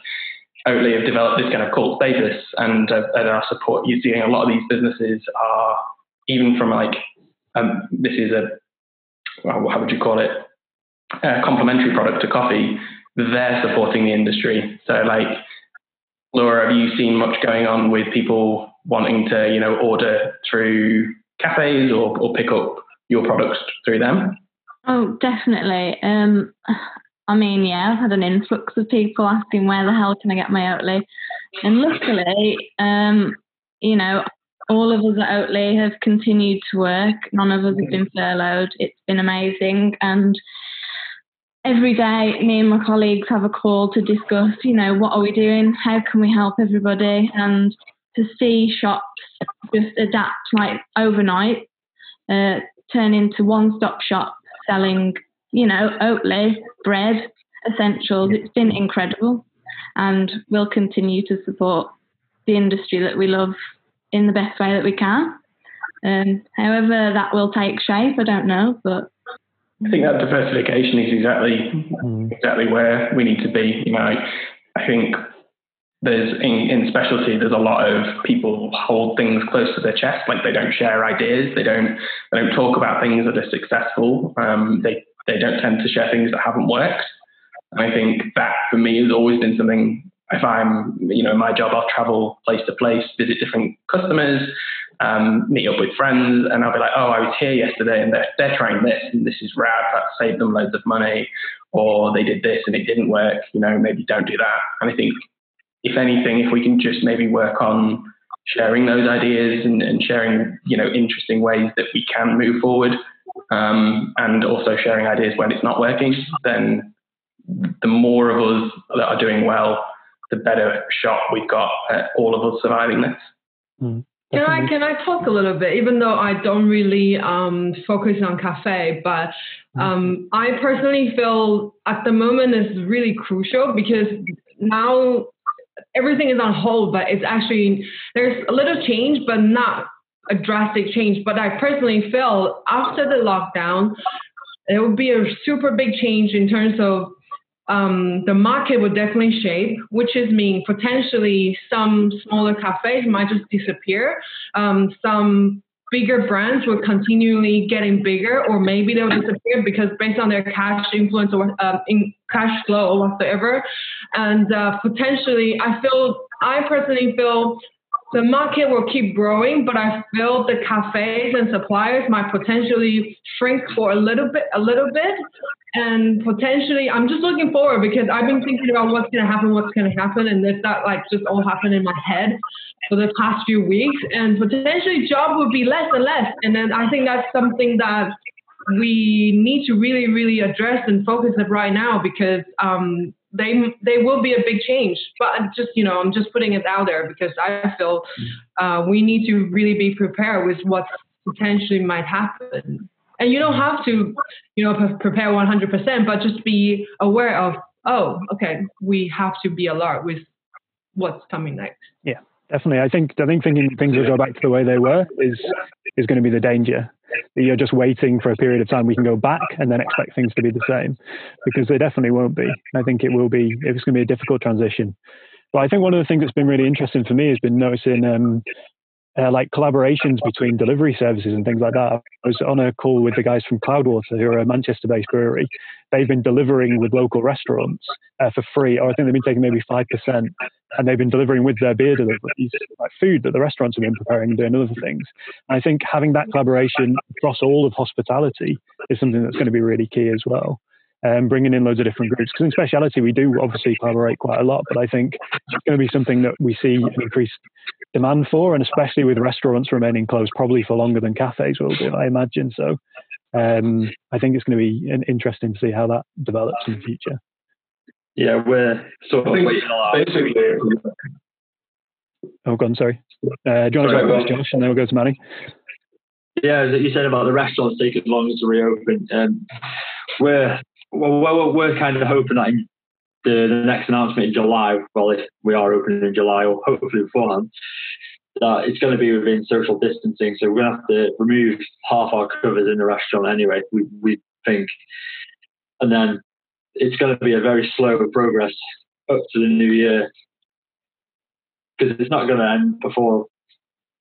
Oatly have developed this kind of cult status, and uh, and our support. You're seeing a lot of these businesses are even from like um, this is a well, how would you call it a complementary product to coffee. They're supporting the industry. So like Laura, have you seen much going on with people wanting to, you know, order through cafes or, or pick up your products through them? Oh, definitely. Um, I mean, yeah, I've had an influx of people asking where the hell can I get my Oatly, and luckily, um, you know, all of us at Oatly have continued to work. None of us have been furloughed. It's been amazing. And every day, me and my colleagues have a call to discuss, you know, what are we doing? How can we help everybody? And to see shops just adapt like overnight, uh, turn into one stop shop selling, you know, Oatly, bread, essentials. It's been incredible. And we'll continue to support the industry that we love in the best way that we can. Um, however, that will take shape, I don't know, but I think that diversification is exactly mm. exactly where we need to be. You know, I, think there's in, in specialty there's a lot of people hold things close to their chest, like they don't share ideas, they don't they don't talk about things that are successful. Um, they they don't tend to share things that haven't worked. And I think that for me has always been something if I'm, you know, my job, I'll travel place to place, visit different customers, um, meet up with friends, and I'll be like, oh, I was here yesterday and they're, they're trying this and this is rad, that saved them loads of money, or they did this and it didn't work, you know, maybe don't do that. And I think, if anything, if we can just maybe work on sharing those ideas and, and sharing, you know, interesting ways that we can move forward, um, and also sharing ideas when it's not working, then the more of us that are doing well, the better shot we've got at all of us surviving this. Mm. Can I can I talk a little bit, even though I don't really um, focus on cafe, but hmm. um, I personally feel at the moment is really crucial because now everything is on hold, but it's actually there's a little change, but not a drastic change. But I personally feel after the lockdown, there will be a super big change in terms of um, the market will definitely shape, which is mean potentially some smaller cafes might just disappear. Um, some bigger brands will continually getting bigger, or maybe they'll disappear because based on their cash influence or uh, in cash flow or whatever. And uh, potentially, I feel I personally feel the market will keep growing, but I feel the cafes and suppliers might potentially shrink for a little bit, a little bit, and potentially I'm just looking forward because I've been thinking about what's going to happen, what's going to happen, and this that like just all happened in my head for the past few weeks, and potentially job would be less and less, and then I think that's something that we need to really, really address and focus on right now because um, they they will be a big change. But just you know I'm just putting it out there because I feel uh, we need to really be prepared with what potentially might happen. And you don't have to you know prepare 100%, but just be aware of oh okay we have to be alert with what's coming next. Yeah definitely. I think I think thinking things will go back to the way they were is is going to be the danger. You're just waiting for a period of time we can go back and then expect things to be the same, because they definitely won't be. I think it will be. It's going to be a difficult transition. But I think one of the things that's been really interesting for me has been noticing um, uh, like collaborations between delivery services and things like that. I was on a call with the guys from Cloudwater, who are a Manchester-based brewery. They've been delivering with local restaurants uh, for free, or I think they've been taking maybe five percent, and they've been delivering with their beer deliveries, like food that the restaurants have been preparing and doing other things. And I think having that collaboration across all of hospitality is something that's going to be really key as well um, bringing in loads of different groups. Because in speciality, we do obviously collaborate quite a lot, but I think it's going to be something that we see an increased demand for, and especially with restaurants remaining closed probably for longer than cafes will do, I imagine. So um, I think it's going to be interesting to see how that develops in the future. Yeah, we're sort of basically. Oh, go on, sorry. Uh, do you want to go first, Josh, and then we'll go to Manny? Yeah, you said about the restaurants taking longer to reopen, um, we're well, well, we're kind of hoping that in the, the next announcement in July, well, if we are opening in July or hopefully beforehand, that it's going to be within social distancing. So we're going to have to remove half our covers in the restaurant anyway, we, we think. And then it's going to be a very slow progress up to the new year because it's not going to end before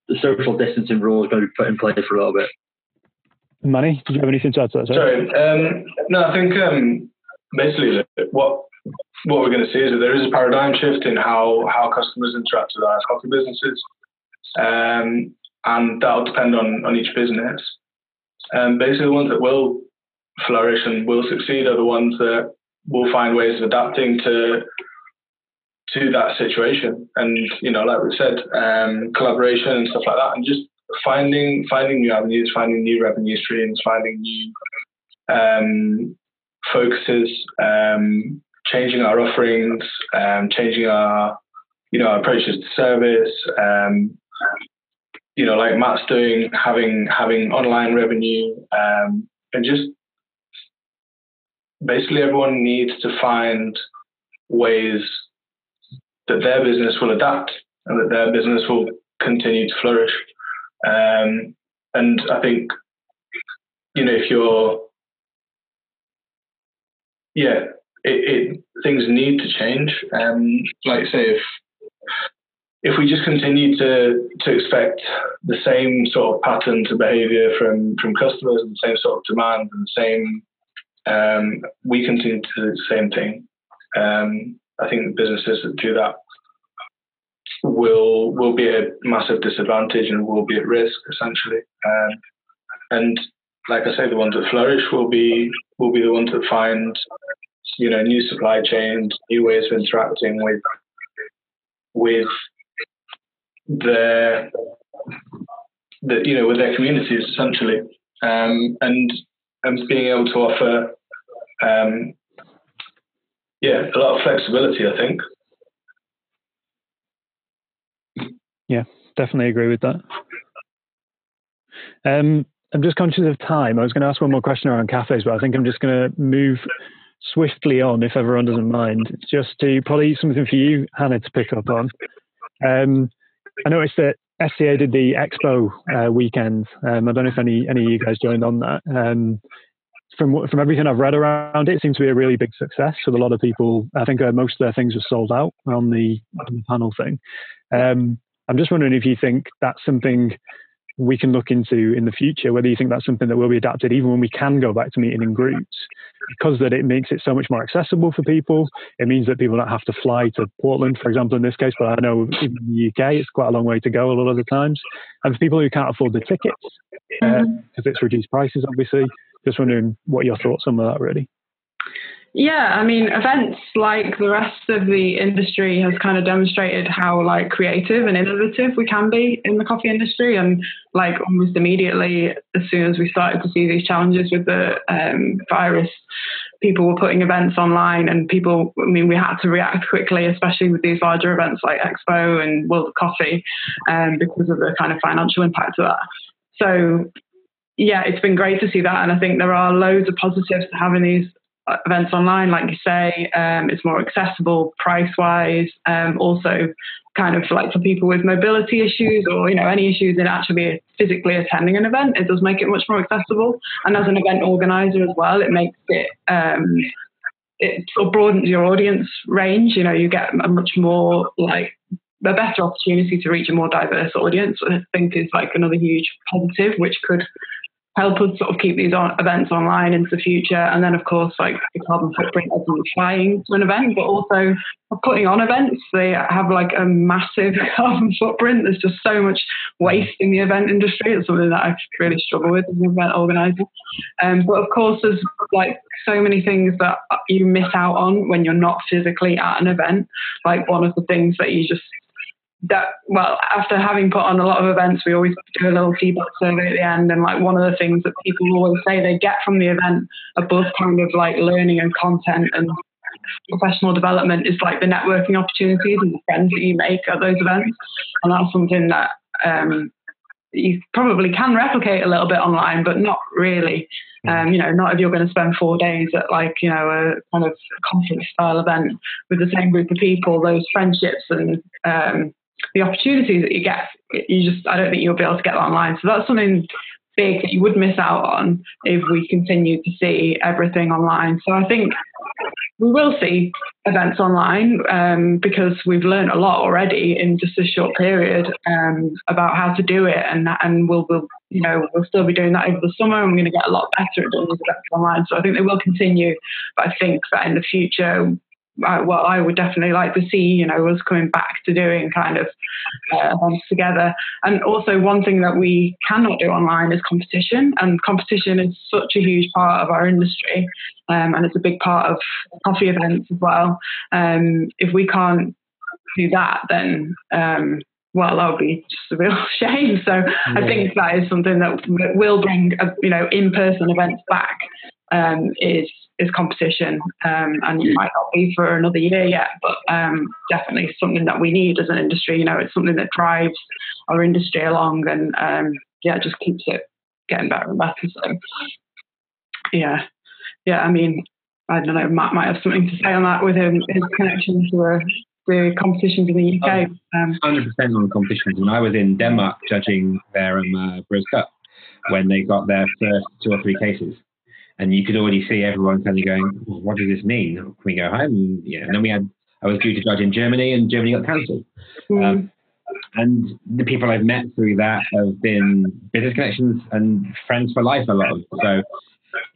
the social distancing rule is going to be put in place for a little bit. Manny, did you have anything to add to that? Sorry. Um, no, I think um, basically what what we're going to see is that there is a paradigm shift in how how customers interact with our coffee businesses, um, and that'll depend on on each business. Um, basically, the ones that will flourish and will succeed are the ones that will find ways of adapting to to that situation. And you know, like we said, um, collaboration and stuff like that, and just finding finding new avenues, finding new revenue streams, finding new um, focuses, um, changing our offerings, um, changing our you know approaches to service. Um, you know, like Matt's doing, having having online revenue, um, and just basically everyone needs to find ways that their business will adapt and that their business will continue to flourish. Um, and I think, you know, if you're, yeah, it, it things need to change. Um, like say, if if we just continue to to expect the same sort of patterns of behaviour from from customers and the same sort of demand and the same, um, we continue to do the same thing. Um, I think businesses that do that will will be a massive disadvantage and will be at risk essentially. Um, and like I say, the ones that flourish will be will be the ones that find you know new supply chains, new ways of interacting with with their the, you know with their communities essentially, um, and and being able to offer um, yeah a lot of flexibility. I think. Yeah, definitely agree with that. Um, I'm just conscious of time. I was going to ask one more question around cafes, but I think I'm just going to move swiftly on if everyone doesn't mind. Just to probably something for you, Hannah, to pick up on. Um, I noticed that SCA did the Expo uh, weekend. Um, I don't know if any any of you guys joined on that. Um, from from everything I've read around it, it seems to be a really big success with a lot of people. I think uh, most of their things were sold out on the, on the panel thing. Um, I'm just wondering if you think that's something we can look into in the future, whether you think that's something that will be adapted even when we can go back to meeting in groups, because that it makes it so much more accessible for people. It means that people don't have to fly to Portland, for example, in this case, but I know in the UK it's quite a long way to go a lot of the times. And for people who can't afford the tickets, because uh, mm-hmm. it's reduced prices, obviously, just wondering what your thoughts on that really. Yeah, I mean, events like the rest of the industry has kind of demonstrated how like creative and innovative we can be in the coffee industry. And like almost immediately, as soon as we started to see these challenges with the um, virus, people were putting events online, and people. I mean, we had to react quickly, especially with these larger events like Expo and World of Coffee, um, because of the kind of financial impact of that. So yeah, it's been great to see that. And I think there are loads of positives to having these events online, like you say, um, it's more accessible price wise. Um, also, kind of like for people with mobility issues or you know any issues in actually physically attending an event, it does make it much more accessible. And as an event organizer as well, it makes it um, it sort of broadens your audience range. You know, you get a much more like a better opportunity to reach a more diverse audience. I think is like another huge positive, which could help us sort of keep these on, events online into the future. And then, of course, like the carbon footprint of flying to an event, but also putting on events. They have like a massive [LAUGHS] carbon footprint. There's just so much waste in the event industry. It's something that I really struggle with as an event organizer. Um, but of course, there's like so many things that you miss out on when you're not physically at an event. Like one of the things that you just that well after having put on a lot of events we always do a little feedback survey at the end and like one of the things that people always say they get from the event above kind of like learning and content and professional development is like the networking opportunities and the friends that you make at those events. And that's something that um, you probably can replicate a little bit online but not really. Um, you know, not if you're going to spend four days at like, you know, a kind of conference style event with the same group of people, those friendships and um, the opportunities that you get, you just I don't think you'll be able to get online. So that's something big that you would miss out on if we continue to see everything online. So I think we will see events online um, because we've learned a lot already in just a short period um, about how to do it, and and we'll, we'll you know we'll still be doing that over the summer, and we're going to get a lot better at doing events online. So I think they will continue, but I think that in the future I, well, I would definitely like to see, you know, us coming back to doing kind of uh, events together. And also, one thing that we cannot do online is competition, and competition is such a huge part of our industry, um, and it's a big part of coffee events as well. Um, if we can't do that, then um, well, that would be just a real [LAUGHS] shame. So yeah. I think that is something that will bring a, you know in-person events back. Um, is is competition, um, and it might not be for another year yet, but um, definitely something that we need as an industry. You know, it's something that drives our industry along, and um, yeah, just keeps it getting better and better. So yeah, yeah. I mean, I don't know. Matt might have something to say on that with him, his connection to uh, the competitions in the UK. Um, Hundred percent on the competitions, When I was in Denmark judging their um, uh, Brewers Cup when they got their first two or three cases, and you could already see everyone kind of going, "What does this mean? Can we go home?" Yeah, and then we had I was due to judge in Germany, and Germany got cancelled. Mm. Um, and the people I've met through that have been business connections and friends for life. A lot of so.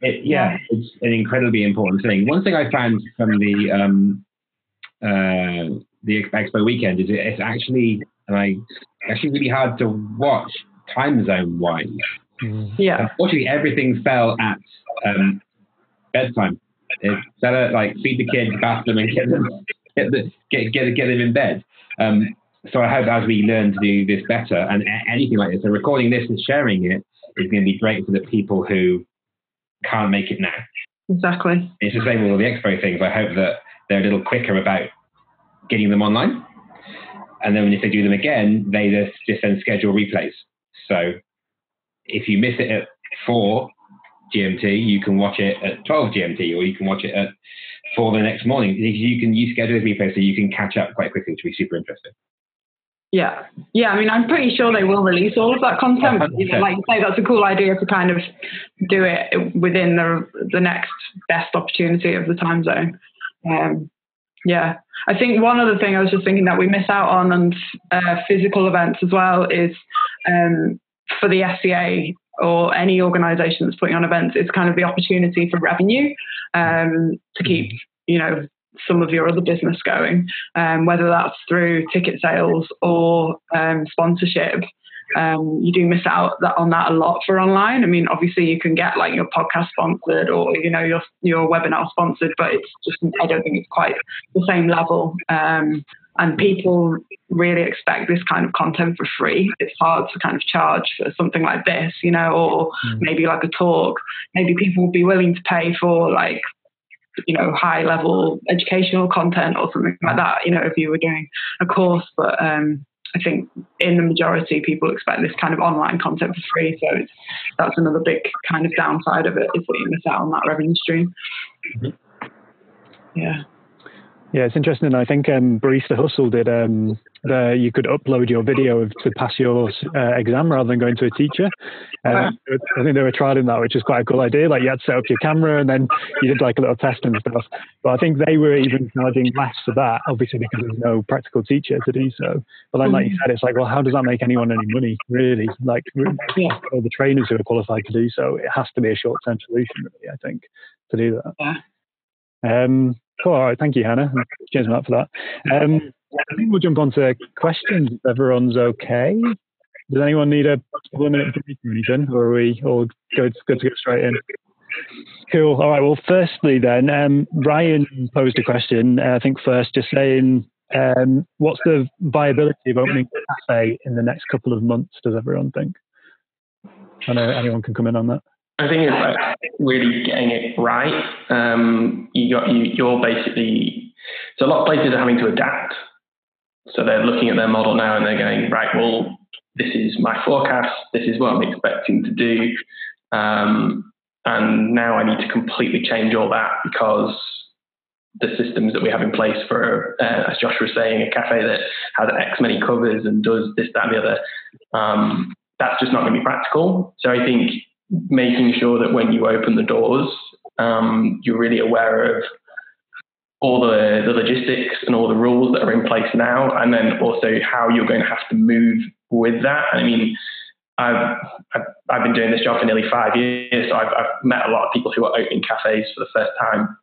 It, yeah, it's an incredibly important thing. One thing I found from the um, uh, the expo weekend is it's actually like actually really hard to watch time zone wise. Mm. Yeah. Unfortunately, everything fell at um, bedtime. It's better like feed the kids, bath them, and get them get the, get get get them in bed. Um, so I hope as we learn to do this better and anything like this, so recording this and sharing it is going to be great for the people who can't make it now. Exactly. It's the same with all the expo things. I hope that they're a little quicker about getting them online. And then if they do them again, they just, just then schedule replays. So if you miss it at 4 GMT, you can watch it at 12 GMT, or you can watch it at 4 the next morning. You can you schedule a replay so you can catch up quite quickly, which will be super interesting. Yeah, yeah. I mean, I'm pretty sure they will release all of that content. You know, [LAUGHS] like you say, that's a cool idea to kind of do it within the the next best opportunity of the time zone. Um, yeah, I think one other thing I was just thinking that we miss out on and uh, physical events as well is um, for the SCA or any organisation that's putting on events, it's kind of the opportunity for revenue um, to keep you know some of your other business going, um, whether that's through ticket sales or um, sponsorship. Um, you do miss out that, on that a lot for online. I mean, obviously you can get like your podcast sponsored or you know your your webinar sponsored, but it's just I don't think it's quite the same level. And people really expect this kind of content for free. It's hard to kind of charge for something like this, you know, or mm. maybe like a talk. Maybe people will be willing to pay for like you know high level educational content or something like that you know if you were doing a course but um, I think in the majority people expect this kind of online content for free so that's another big kind of downside of it is that you miss out on that revenue stream mm-hmm. yeah yeah, it's interesting. I think um, Barista Hustle did um, the, you could upload your video to pass your uh, exam rather than going to a teacher. Uh, I think they were trialing that, which is quite a cool idea. Like you had to set up your camera and then you did like a little test and stuff. But I think they were even charging less for that, obviously because there's no practical teacher to do so. But then, like you said, it's like, well, how does that make anyone any money, really? Like yeah. all the trainers who are qualified to do so, it has to be a short-term solution, really. I think to do that. Yeah. Um, cool. All right. Thank you, Hannah. Cheers, Matt, for that. Um, I think we'll jump on to questions if everyone's okay. Does anyone need a minutes break or anything, or are we all good, good to go straight in? Cool. All right. Well, firstly, then, um, Ryan posed a question. Uh, I think first, just saying, um, what's the viability of opening a cafe in the next couple of months? Does everyone think? I know anyone can come in on that. I think it's really getting it right. Um, you got you, you're basically so a lot of places are having to adapt. So they're looking at their model now and they're going right. Well, this is my forecast. This is what I'm expecting to do. Um, and now I need to completely change all that because the systems that we have in place for, uh, as Josh was saying, a cafe that has X many covers and does this, that, and the other, um, that's just not going to be practical. So I think making sure that when you open the doors, um, you're really aware of all the, the logistics and all the rules that are in place now, and then also how you're going to have to move with that. I mean, I've, I've, I've been doing this job for nearly five years, so I've, I've met a lot of people who are opening cafes for the first time.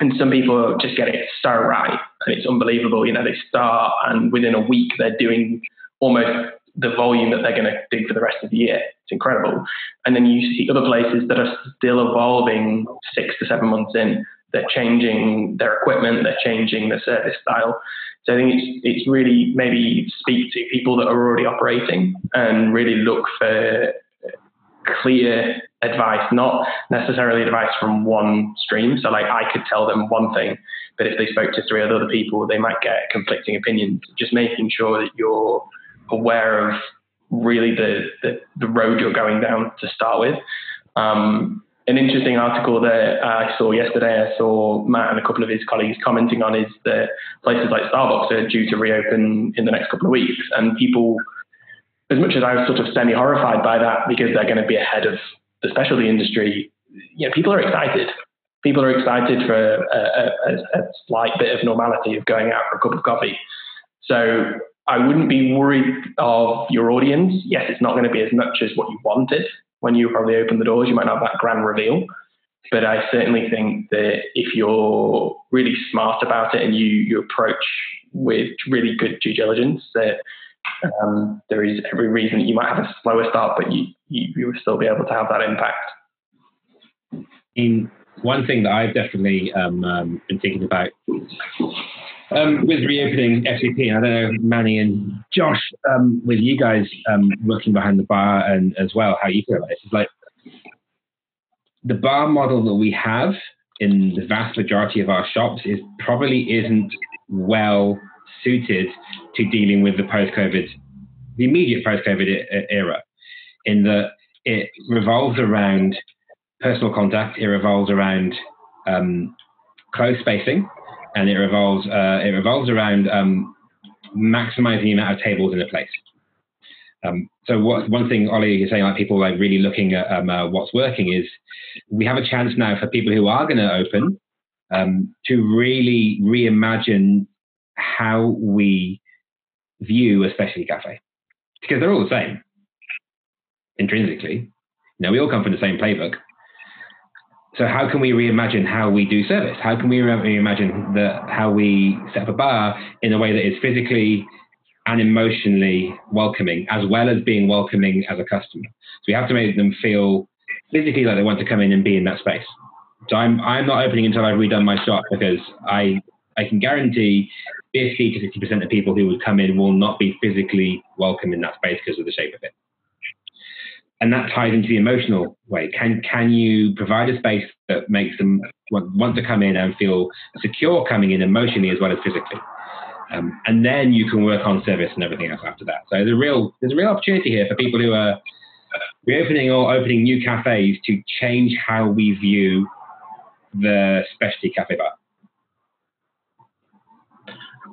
And some people just get it so right, and it's unbelievable. You know, they start, and within a week, they're doing almost the volume that they're going to do for the rest of the year. It's incredible. And then you see other places that are still evolving six to seven months in, they're changing their equipment, they're changing their service style. So I think it's it's really maybe speak to people that are already operating and really look for clear advice, not necessarily advice from one stream. So like I could tell them one thing, but if they spoke to three other people, they might get conflicting opinions. Just making sure that you're aware of really the, the, the road you're going down to start with. Um, an interesting article that I saw yesterday, I saw Matt and a couple of his colleagues commenting on is that places like Starbucks are due to reopen in the next couple of weeks. And people, as much as I was sort of semi horrified by that because they're going to be ahead of the specialty industry, you know, people are excited. People are excited for a, a, a slight bit of normality of going out for a cup of coffee. So I wouldn't be worried of your audience. Yes, it's not going to be as much as what you wanted when you probably open the doors. You might not have that grand reveal. But I certainly think that if you're really smart about it and you, you approach with really good due diligence, that um, there is every reason you might have a slower start, but you, you, you will still be able to have that impact. In one thing that I've definitely um, um, been thinking about um, with reopening FCP, I don't know, Manny and Josh, um, with you guys um, working behind the bar and as well, how you feel about it. It's like the bar model that we have in the vast majority of our shops is probably isn't well suited to dealing with the post-COVID, the immediate post-COVID era, in that it revolves around personal contact, it revolves around um, close spacing, and it revolves uh, it revolves around um, maximizing the amount of tables in a place. Um, so what, one thing, Ollie, you're saying like people like really looking at um, uh, what's working is we have a chance now for people who are going to open um, to really reimagine how we view a specialty cafe because they're all the same intrinsically. You we all come from the same playbook. So how can we reimagine how we do service? How can we reimagine the, how we set up a bar in a way that is physically and emotionally welcoming, as well as being welcoming as a customer? So we have to make them feel physically like they want to come in and be in that space. So I'm I'm not opening until I've redone my shop because I I can guarantee 50 to 60 percent of people who would come in will not be physically welcome in that space because of the shape of it and that ties into the emotional way. Can can you provide a space that makes them want, to come in and feel secure coming in emotionally as well as physically? Um, and then you can work on service and everything else after that. So there's a real there's a real opportunity here for people who are reopening or opening new cafes to change how we view the specialty cafe bar.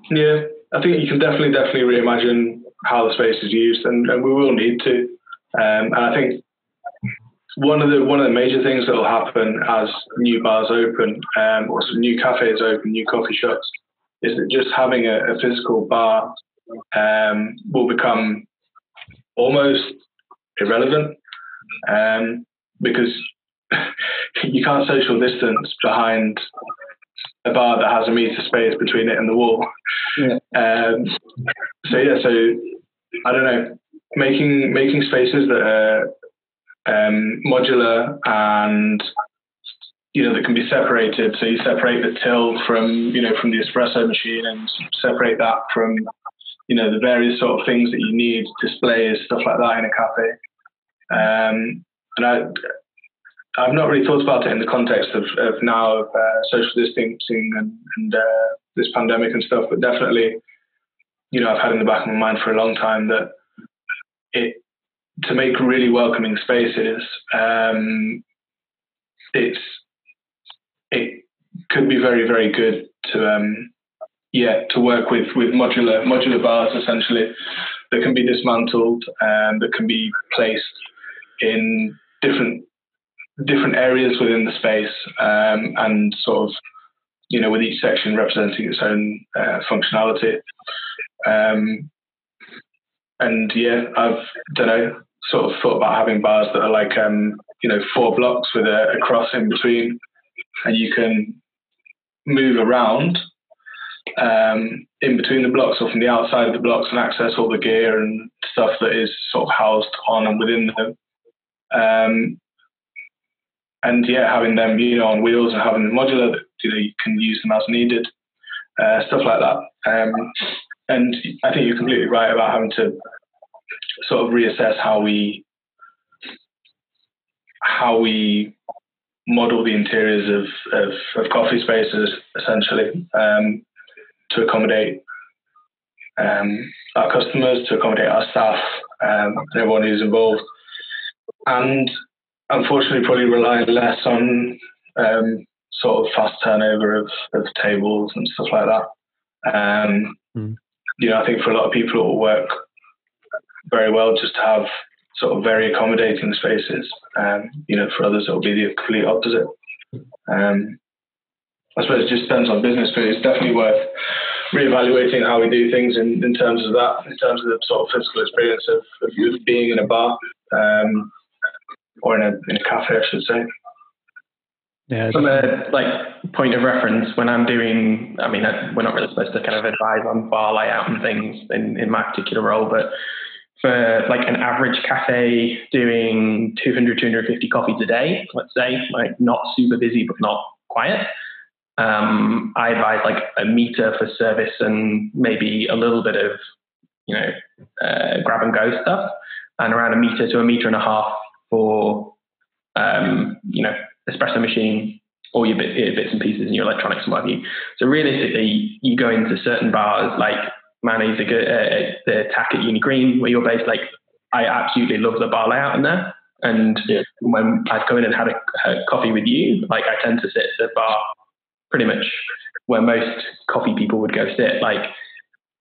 Yeah, I think you can definitely definitely reimagine how the space is used, and, and we will need to. Um, and I think one of the one of the major things that will happen as new bars open, um, or some new cafes open, new coffee shops, is that just having a, a physical bar um, will become almost irrelevant um, because [LAUGHS] you can't social distance behind a bar that has a meter space between it and the wall. Yeah. Um, so yeah, so I don't know making making spaces that are um, modular and you know that can be separated. So you separate the till from you know from the espresso machine and separate that from you know the various sort of things that you need, displays, stuff like that in a cafe. Um, and I I've not really thought about it in the context of, of now of uh, social distancing and, and uh, this pandemic and stuff, but definitely, you know, I've had in the back of my mind for a long time that it to make really welcoming spaces, um, it's it could be very very good to um, yeah to work with with modular modular bars essentially that can be dismantled and that can be placed in different different areas within the space um, and sort of you know with each section representing its own uh, functionality. Um, and yeah, I've don't know, sort of thought about having bars that are like um, you know four blocks with a, a cross in between, and you can move around um, in between the blocks or from the outside of the blocks and access all the gear and stuff that is sort of housed on and within them. Um, and yeah, having them you know on wheels and having them modular, that you know you can use them as needed, uh, stuff like that. Um, and I think you're completely right about having to sort of reassess how we how we model the interiors of, of, of coffee spaces essentially um, to accommodate um, our customers, to accommodate our staff, um, everyone who's involved, and unfortunately probably rely less on um, sort of fast turnover of, of tables and stuff like that. Um, mm. You know, I think for a lot of people it will work very well just to have sort of very accommodating spaces. Um, you know, for others it'll be the complete opposite. Um, I suppose it just depends on business, but it's definitely worth reevaluating how we do things in, in terms of that, in terms of the sort of physical experience of, of being in a bar um, or in a, in a cafe, I should say. Yeah. From a like point of reference, when I'm doing, I mean, we're not really supposed to kind of advise on bar layout and things in, in my particular role, but for like an average cafe doing 200, 250 coffees a day, let's say, like not super busy but not quiet. Um, I advise like a meter for service and maybe a little bit of, you know, uh, grab and go stuff, and around a meter to a meter and a half for, um, you know, espresso machine, all your, bit, your bits and pieces and your electronics and what have you. So realistically, you go into certain bars like Manny's a uh, the Takk at Uni Green where you're based. Like I absolutely love the bar layout in there. And yeah. when I've come in and had a, a, coffee with you, like I tend to sit at the bar pretty much where most coffee people would go sit. Like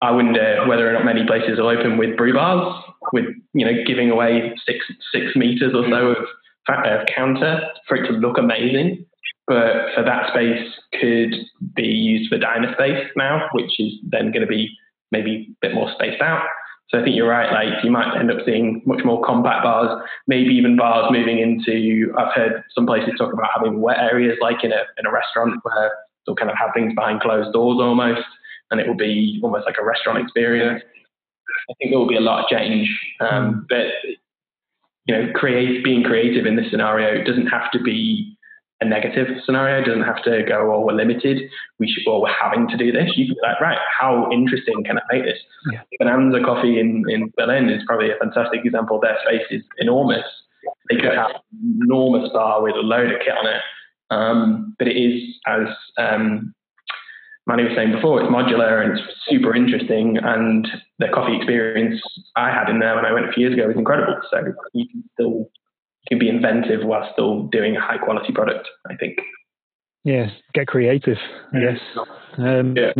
I wonder whether or not many places will open with brew bars, with you know giving away six six meters or so of uh, counter for it to look amazing. But for that space could be used for diner space now, which is then going to be maybe a bit more spaced out. So I think you're right. Like you might end up seeing much more compact bars, maybe even bars moving into. I've heard some places talk about having wet areas, like in a in a restaurant where they'll kind of have things behind closed doors almost, and it will be almost like a restaurant experience. I think there will be a lot of change, um, but you know, create being creative in this scenario doesn't have to be a negative scenario. It doesn't have to go, oh, we're limited. We should, or we're having to do this. You can be like, right, how interesting can I make this? Yeah. Bonanza Coffee in, in Berlin is probably a fantastic example. Their space is enormous. They could have an enormous bar with a load of kit on it. Um, but it is, as um, Manny was saying before, it's modular and it's super interesting. And the coffee experience I had in there when I went a few years ago was incredible. So you can still you can be inventive while still doing a high quality product. I think. Yeah, get creative. I guess. Um, yeah.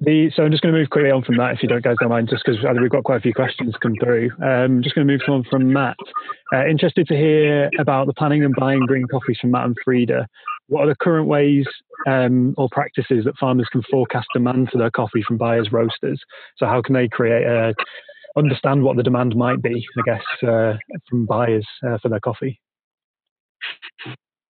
The, so I'm just going to move quickly on from that, if you don't guys don't mind, just because we've got quite a few questions come through. Um, just going to move on from Matt. Uh, interested to hear about the planning and buying green coffees from Matt and Frida. What are the current ways um, or practices that farmers can forecast demand for their coffee from buyers, roasters? So how can they create a understand what the demand might be, I guess, uh, from buyers uh, for their coffee?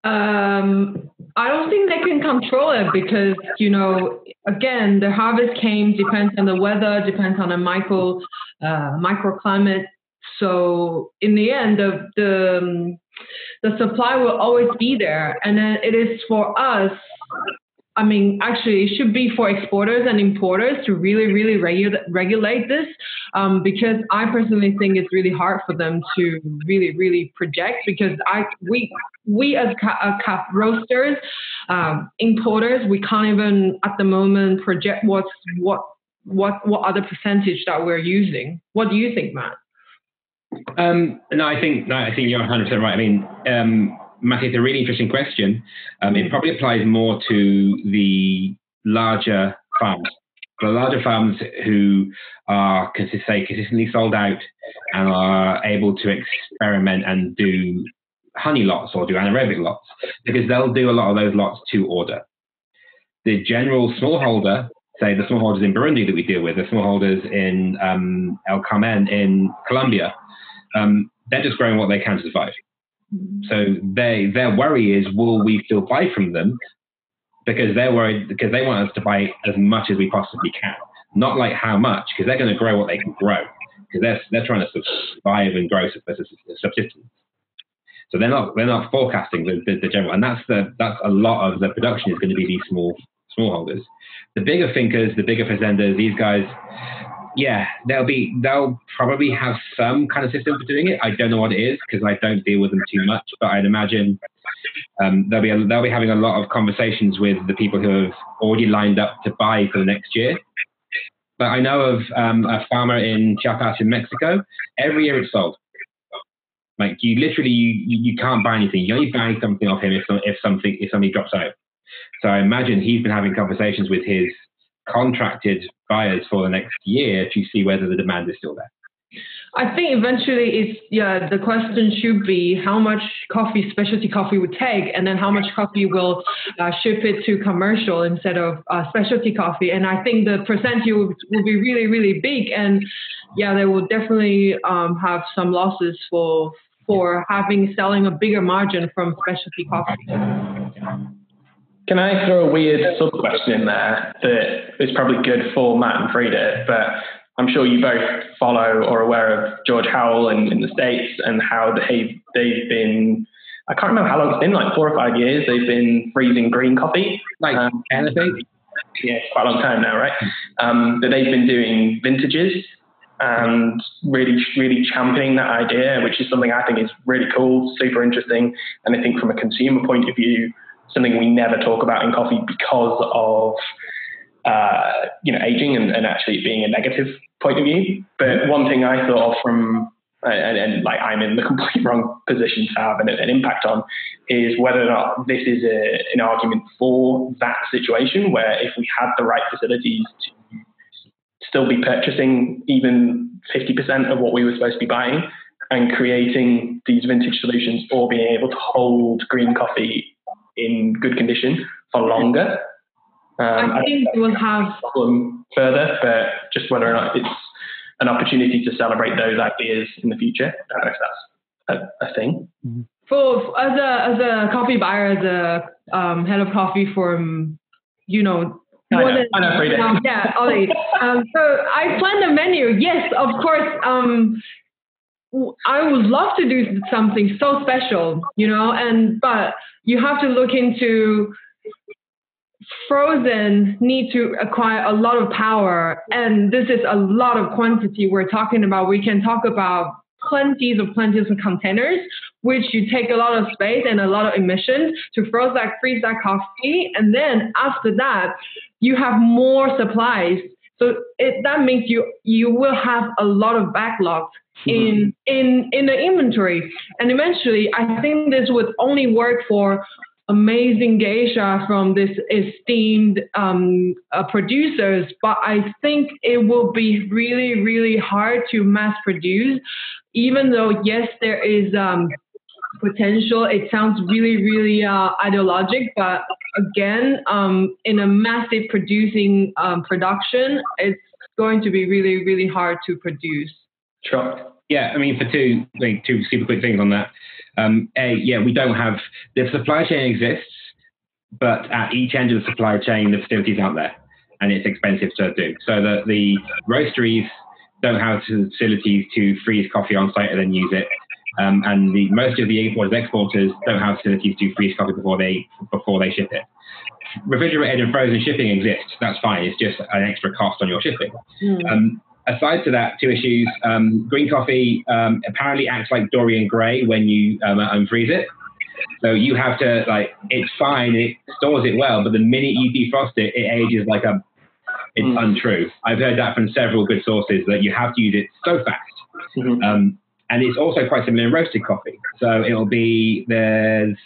Um, I don't think they can control it because, you know, again, the harvest came depends on the weather, depends on the micro uh, microclimate. So in the end, the the um, the supply will always be there, and then it is for us I mean, actually, it should be for exporters and importers to really, really regu- regulate this, um, because I personally think it's really hard for them to really, really project. Because I, we, we as ca- uh, roasters, um, importers, we can't even at the moment project what's what, what, what other percentage that we're using. What do you think, Matt? Um, no, I think no, I think you're 100 percent right. I mean, um, Matthew, it's a really interesting question. Um, it probably applies more to the larger farms. The larger farms who are say, consistently sold out and are able to experiment and do honey lots or do anaerobic lots because they'll do a lot of those lots to order. The general smallholder, say the smallholders in Burundi that we deal with, the smallholders in um, El Carmen in Colombia, um, they're just growing what they can to survive. So they their worry is will we still buy from them because they're worried because they want us to buy as much as we possibly can, not like how much because they're going to grow what they can grow because they're they're trying to survive and grow subsistence. So they're not they're not forecasting the, the, the general, and that's the that's a lot of the production is going to be these small smallholders. The bigger thinkers, the bigger presenters, these guys, yeah, they'll be they'll probably have some kind of system for doing it. I don't know what it is because I don't deal with them too much, but I'd imagine um, they'll be they'll be having a lot of conversations with the people who have already lined up to buy for the next year. But I know of um, a farmer in Chiapas in Mexico. Every year it's sold. Like you literally you, you can't buy anything. You only buy something off him if if something if somebody drops out. So I imagine he's been having conversations with his contracted buyers for the next year to see whether the demand is still there. I think eventually it's yeah the question should be how much coffee specialty coffee would take and then how much coffee will uh, ship it to commercial instead of uh, specialty coffee and I think the percentage will, will be really really big and yeah they will definitely um, have some losses for for having selling a bigger margin from specialty coffee. Can I throw a weird sub question in there that is probably good for Matt and Frida, but I'm sure you both follow or are aware of George Howell in, in the States and how they, they've been, I can't remember how long it's been, like four or five years, they've been freezing green coffee. Like um, anything? Yeah, quite a long time now, right? Um, but they've been doing vintages and really, really championing that idea, which is something I think is really cool, super interesting. And I think from a consumer point of view, something we never talk about in coffee because of uh, you know aging and, and actually being a negative point of view. But one thing I thought of from and, and, like I'm in the [LAUGHS] complete wrong position to have an, an impact on is whether or not this is a, an argument for that situation where if we had the right facilities to still be purchasing even 50% of what we were supposed to be buying and creating these vintage solutions or being able to hold green coffee in good condition for longer. Um, I think we will have problem further, but just whether or not it's an opportunity to celebrate those ideas in the future. I don't know if that's a, a thing. Mm-hmm. For as a as a coffee buyer, as a um, head of coffee from you know I know, than, I know um, [LAUGHS] yeah, Ollie. um, so I plan the menu. Yes, of course. Um, I would love to do something so special, you know, and but you have to look into frozen need to acquire a lot of power. And this is a lot of quantity we're talking about. We can talk about plenties of plenties of containers which you take a lot of space and a lot of emissions to freeze that freeze that coffee. And then after that you have more supplies. So it, that means you you will have a lot of backlogs in in in the inventory and eventually i think this would only work for amazing geisha from this esteemed um, uh, producers, but I think it will be really, really hard to mass produce, even though, yes, there is um, potential. It sounds really, really uh, ideologic, but again, um, in a massive producing um, production, it's going to be really, really hard to produce. Sure. Yeah, I mean, for two, like, two super quick things on that. Um, a, yeah, we don't have the supply chain exists, but at each end of the supply chain, the facilities aren't there, and it's expensive to do. So the the roasteries don't have the facilities to freeze coffee on site and then use it. Um, and the, most of the importers exporters don't have facilities to freeze coffee before they before they ship it. Refrigerated and frozen shipping exists. That's fine. It's just an extra cost on your shipping. Mm. Um, aside to that, two issues. Um, green coffee um, apparently acts like Dorian Gray when you um, unfreeze it. So you have to like it's fine, it stores it well, but the minute you defrost it, it ages like a. It's mm. untrue. I've heard that from several good sources that you have to use it so fast. Mm-hmm. Um, and it's also quite similar in roasted coffee. So it'll be there's.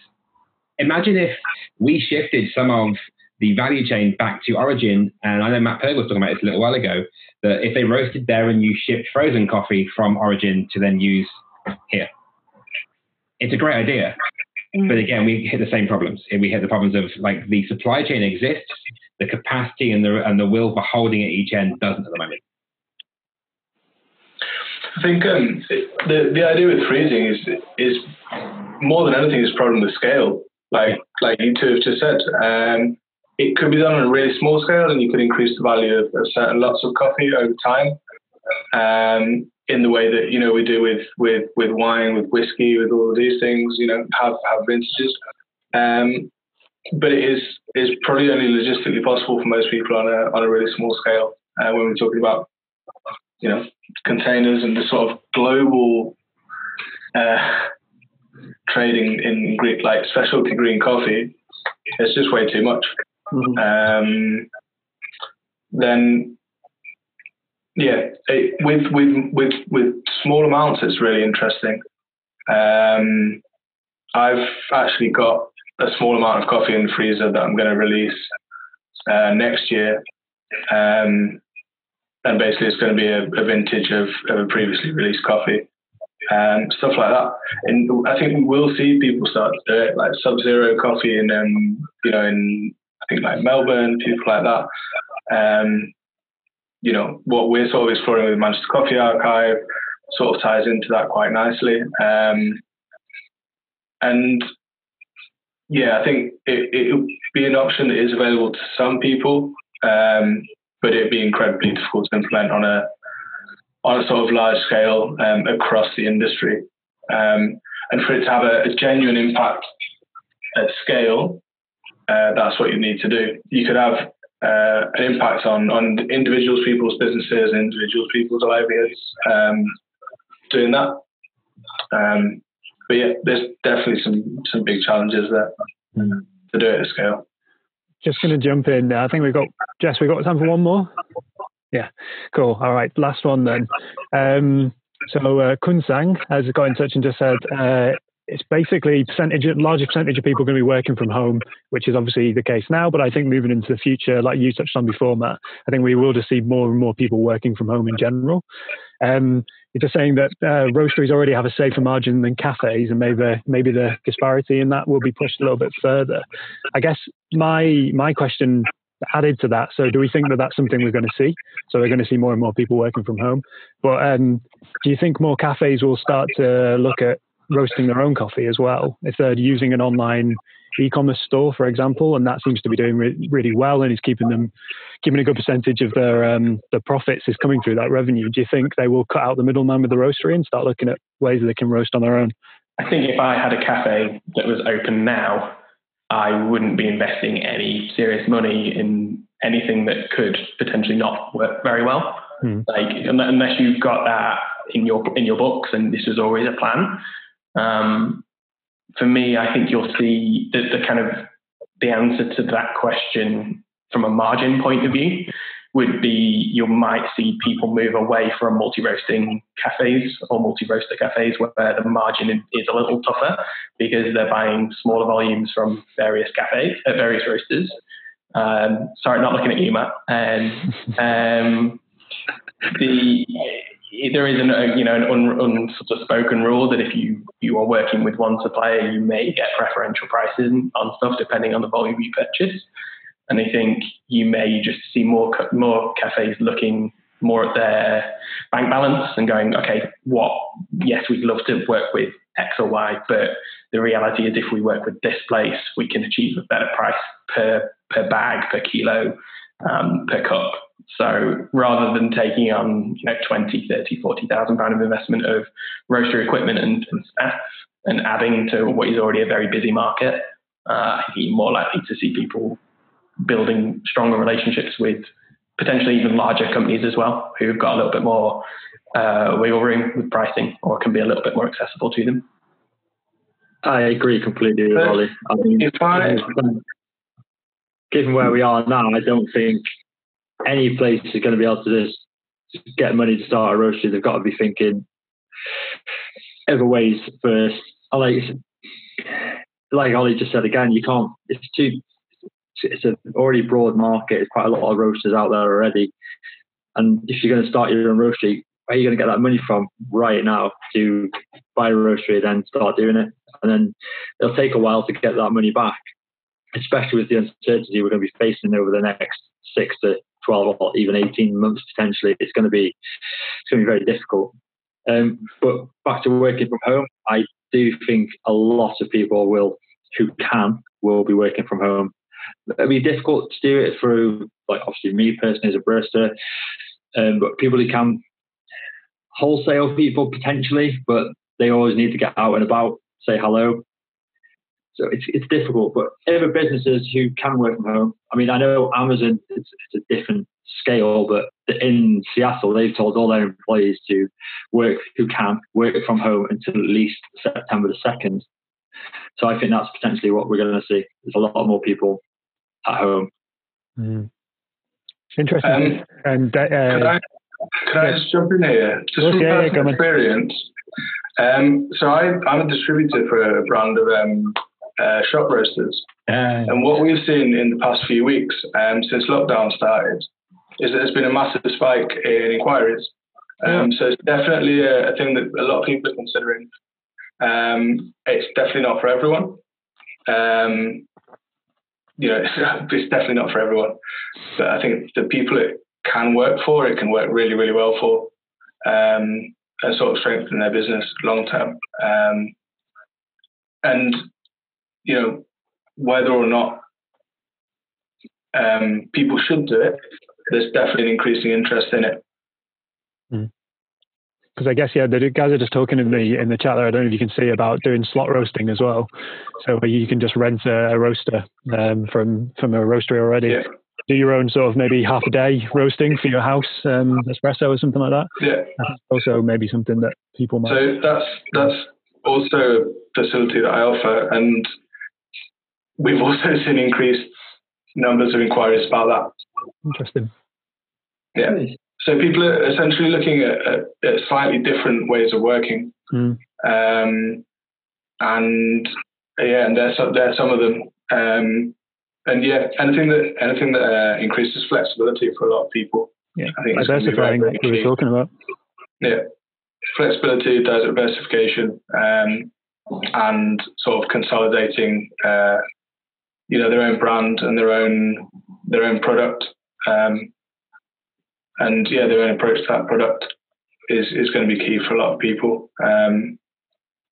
Imagine if we shifted some of the value chain back to origin. And I know Matt Perger was talking about this a little while ago that if they roasted there and you shipped frozen coffee from origin to then use here, it's a great idea. Mm. But again, we hit the same problems. We hit the problems of like the supply chain exists, the capacity and the and the will for holding at each end doesn't at the moment. I think um, the the idea with freezing is is more than anything is problem with scale. Like like you two have just said, um, it could be done on a really small scale, and you could increase the value of, of certain lots of coffee over time. Um, in the way that you know we do with with with wine, with whiskey, with all of these things. You know, have have vintages. Um, but it is is probably only logistically possible for most people on a on a really small scale uh, when we're talking about you know containers and the sort of global uh, trading in Greek like specialty green coffee. It's just way too much. Mm-hmm. Um, then yeah, it, with with with with small amounts, it's really interesting. Um, I've actually got a small amount of coffee in the freezer that I'm going to release uh, next year, um, and basically it's going to be a, a vintage of, of, a previously released coffee and stuff like that. And I think we will see people start to do it, like Sub Zero Coffee, and um, you know, in think like Melbourne, people like that. Um, you know, what we're sort of exploring with Manchester Coffee Archive sort of ties into that quite nicely. Um, and yeah, I think it would be an option that is available to some people, um, but it'd be incredibly difficult to implement on a on a sort of large scale um, across the industry. Um, and for it to have a, a genuine impact at scale, uh, that's what you need to do. You could have uh, an impact on on individuals, people's businesses, individuals, people's livelihoods. Um, doing that, um, but yeah, there's definitely some some big challenges there mm. to do it at scale. Just going to jump in. I think we've got Jess. We've got time for one more. Yeah, cool. All right, last one then. Um, so uh, Kunsang has got in touch and just said uh, it's basically percentage, larger percentage of people going to be working from home, which is obviously the case now. But I think moving into the future, like you touched on before, Matt, I think we will just see more and more people working from home in general. Um, you're just saying that uh, roasteries already have a safer margin than cafes, and maybe maybe the disparity in that will be pushed a little bit further. I guess my my question added to that. So, do we think that that's something we're going to see? So, we're going to see more and more people working from home. But um, do you think more cafes will start to look at roasting their own coffee as well. If they're using an online e-commerce store, for example, and that seems to be doing re- really well and is keeping them keeping a good percentage of their um, the profits is coming through that revenue. Do you think they will cut out the middleman with the roastery and start looking at ways that they can roast on their own? I think if I had a cafe that was open now, I wouldn't be investing any serious money in anything that could potentially not work very well. Hmm. Like unless you've got that in your in your books and this was always a plan, um, for me, I think you'll see the, the kind of the answer to that question from a margin point of view would be you might see people move away from multi-roasting cafes or multi-roaster cafes where the margin is a little tougher because they're buying smaller volumes from various cafes at uh, various roasters. Um, sorry, not looking at you, Matt. And um, the there is an uh, you know an un, un, sort of spoken rule that if you you are working with one supplier, you may get preferential prices on stuff depending on the volume you purchase. And I think you may just see more more cafes looking more at their bank balance and going, okay, what? Yes, we'd love to work with X or Y, but the reality is, if we work with this place, we can achieve a better price per per bag, per kilo, um, per cup so rather than taking on, you know, 20, 30, 40,000 pound of investment of roastery equipment and, and, staff and adding to what is already a very busy market, uh, you're more likely to see people building stronger relationships with potentially even larger companies as well, who've got a little bit more uh, wiggle room with pricing or can be a little bit more accessible to them. I agree completely with Ollie. I mean, given where we are now, I don't think any place is going to be able to just get money to start a roastery, they've got to be thinking other ways first. I like like Ollie just said again, you can't. It's too. It's an already broad market. There's quite a lot of roasters out there already. And if you're going to start your own roastery, where are you going to get that money from right now to buy a roastery, and then start doing it? And then it'll take a while to get that money back, especially with the uncertainty we're going to be facing over the next six to 12 or even 18 months potentially, it's going to be it's going to be very difficult. Um, but back to working from home, I do think a lot of people will who can will be working from home. It'll be difficult to do it through, like obviously me personally as a barista, um, but people who can, wholesale people potentially, but they always need to get out and about, say hello. So it's it's difficult. But other businesses who can work from home, I mean, I know Amazon it's, it's a different scale, but in Seattle they've told all their employees to work who can work from home until at least September the second. So I think that's potentially what we're going to see. There's a lot more people at home. Mm. Interesting. Um, and uh, Could I, could I just jump in here? Just course, from yeah, yeah, personal experience. Um, so I, I'm a distributor for a brand of um, uh, shop roasters. And what we've seen in the past few weeks, um, since lockdown started, is that there's been a massive spike in inquiries. Um, so it's definitely a, a thing that a lot of people are considering. Um, it's definitely not for everyone. Um, you know, it's, [LAUGHS] it's definitely not for everyone. But I think the people it can work for, it can work really, really well for, um, and sort of strengthen their business long term. Um, and you know, whether or not um, people should do it, there's definitely an increasing interest in it. because I guess yeah, the guys are just talking in the in the chat there. I don't know if you can see about doing slot roasting as well. So you can just rent a, a roaster um, from from a roastery already. Yeah. Do your own sort of maybe half a day roasting for your house um, espresso or something like that. Yeah. That's also maybe something that people might. So that's that's also a facility that I offer, and we've also seen increased numbers of inquiries about that. Interesting. Yeah. So people are essentially looking at, at, at slightly different ways of working, Mm. um, and yeah, and there's some, there's some of them. Um, and yeah, anything that anything that uh, increases flexibility for a lot of people. Yeah. I think it's gonna Diversifying, like we key. were talking about. Yeah, flexibility, diversification, um, and sort of consolidating, uh, you know, their own brand and their own their own product, um, and yeah, their own approach to that product is is going to be key for a lot of people. Um,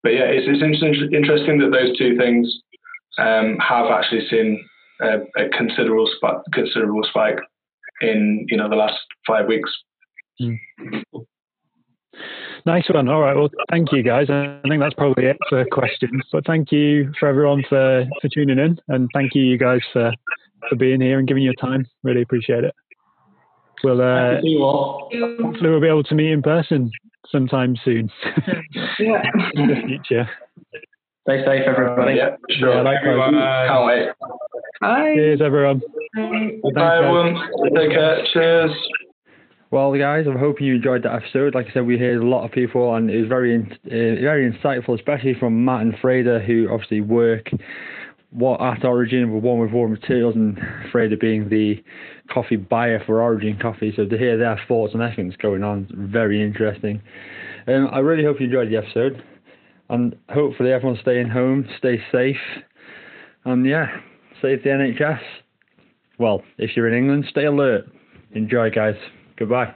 but yeah, it's, it's interesting that those two things um, have actually seen a, a considerable spike, considerable spike in you know the last five weeks. Nice one. All right. Well, thank you guys. I think that's probably it for questions. But thank you for everyone for, for tuning in, and thank you, you guys, for for being here and giving your time. Really appreciate it. We'll uh, See you all. hopefully we'll be able to meet in person sometime soon [LAUGHS] Yeah. in the future. Stay safe, everybody. Yeah, sure. Yeah, likewise. Can't wait. Bye. Cheers, everyone. Bye, guys. everyone. Take care. Cheers. Well, guys, I'm hoping you enjoyed that episode. Like I said, we heard a lot of people, and it was very, uh, very insightful, especially from Matt and Frida, who obviously work what at Origin with one with Raw Materials, and Frida being the coffee buyer for Origin Coffee. So to hear their thoughts and that's going on, very interesting. Um, I really hope you enjoyed the episode, and hopefully everyone's staying home, stay safe, and yeah, save the NHS. Well, if you're in England, stay alert. Enjoy, guys. Goodbye.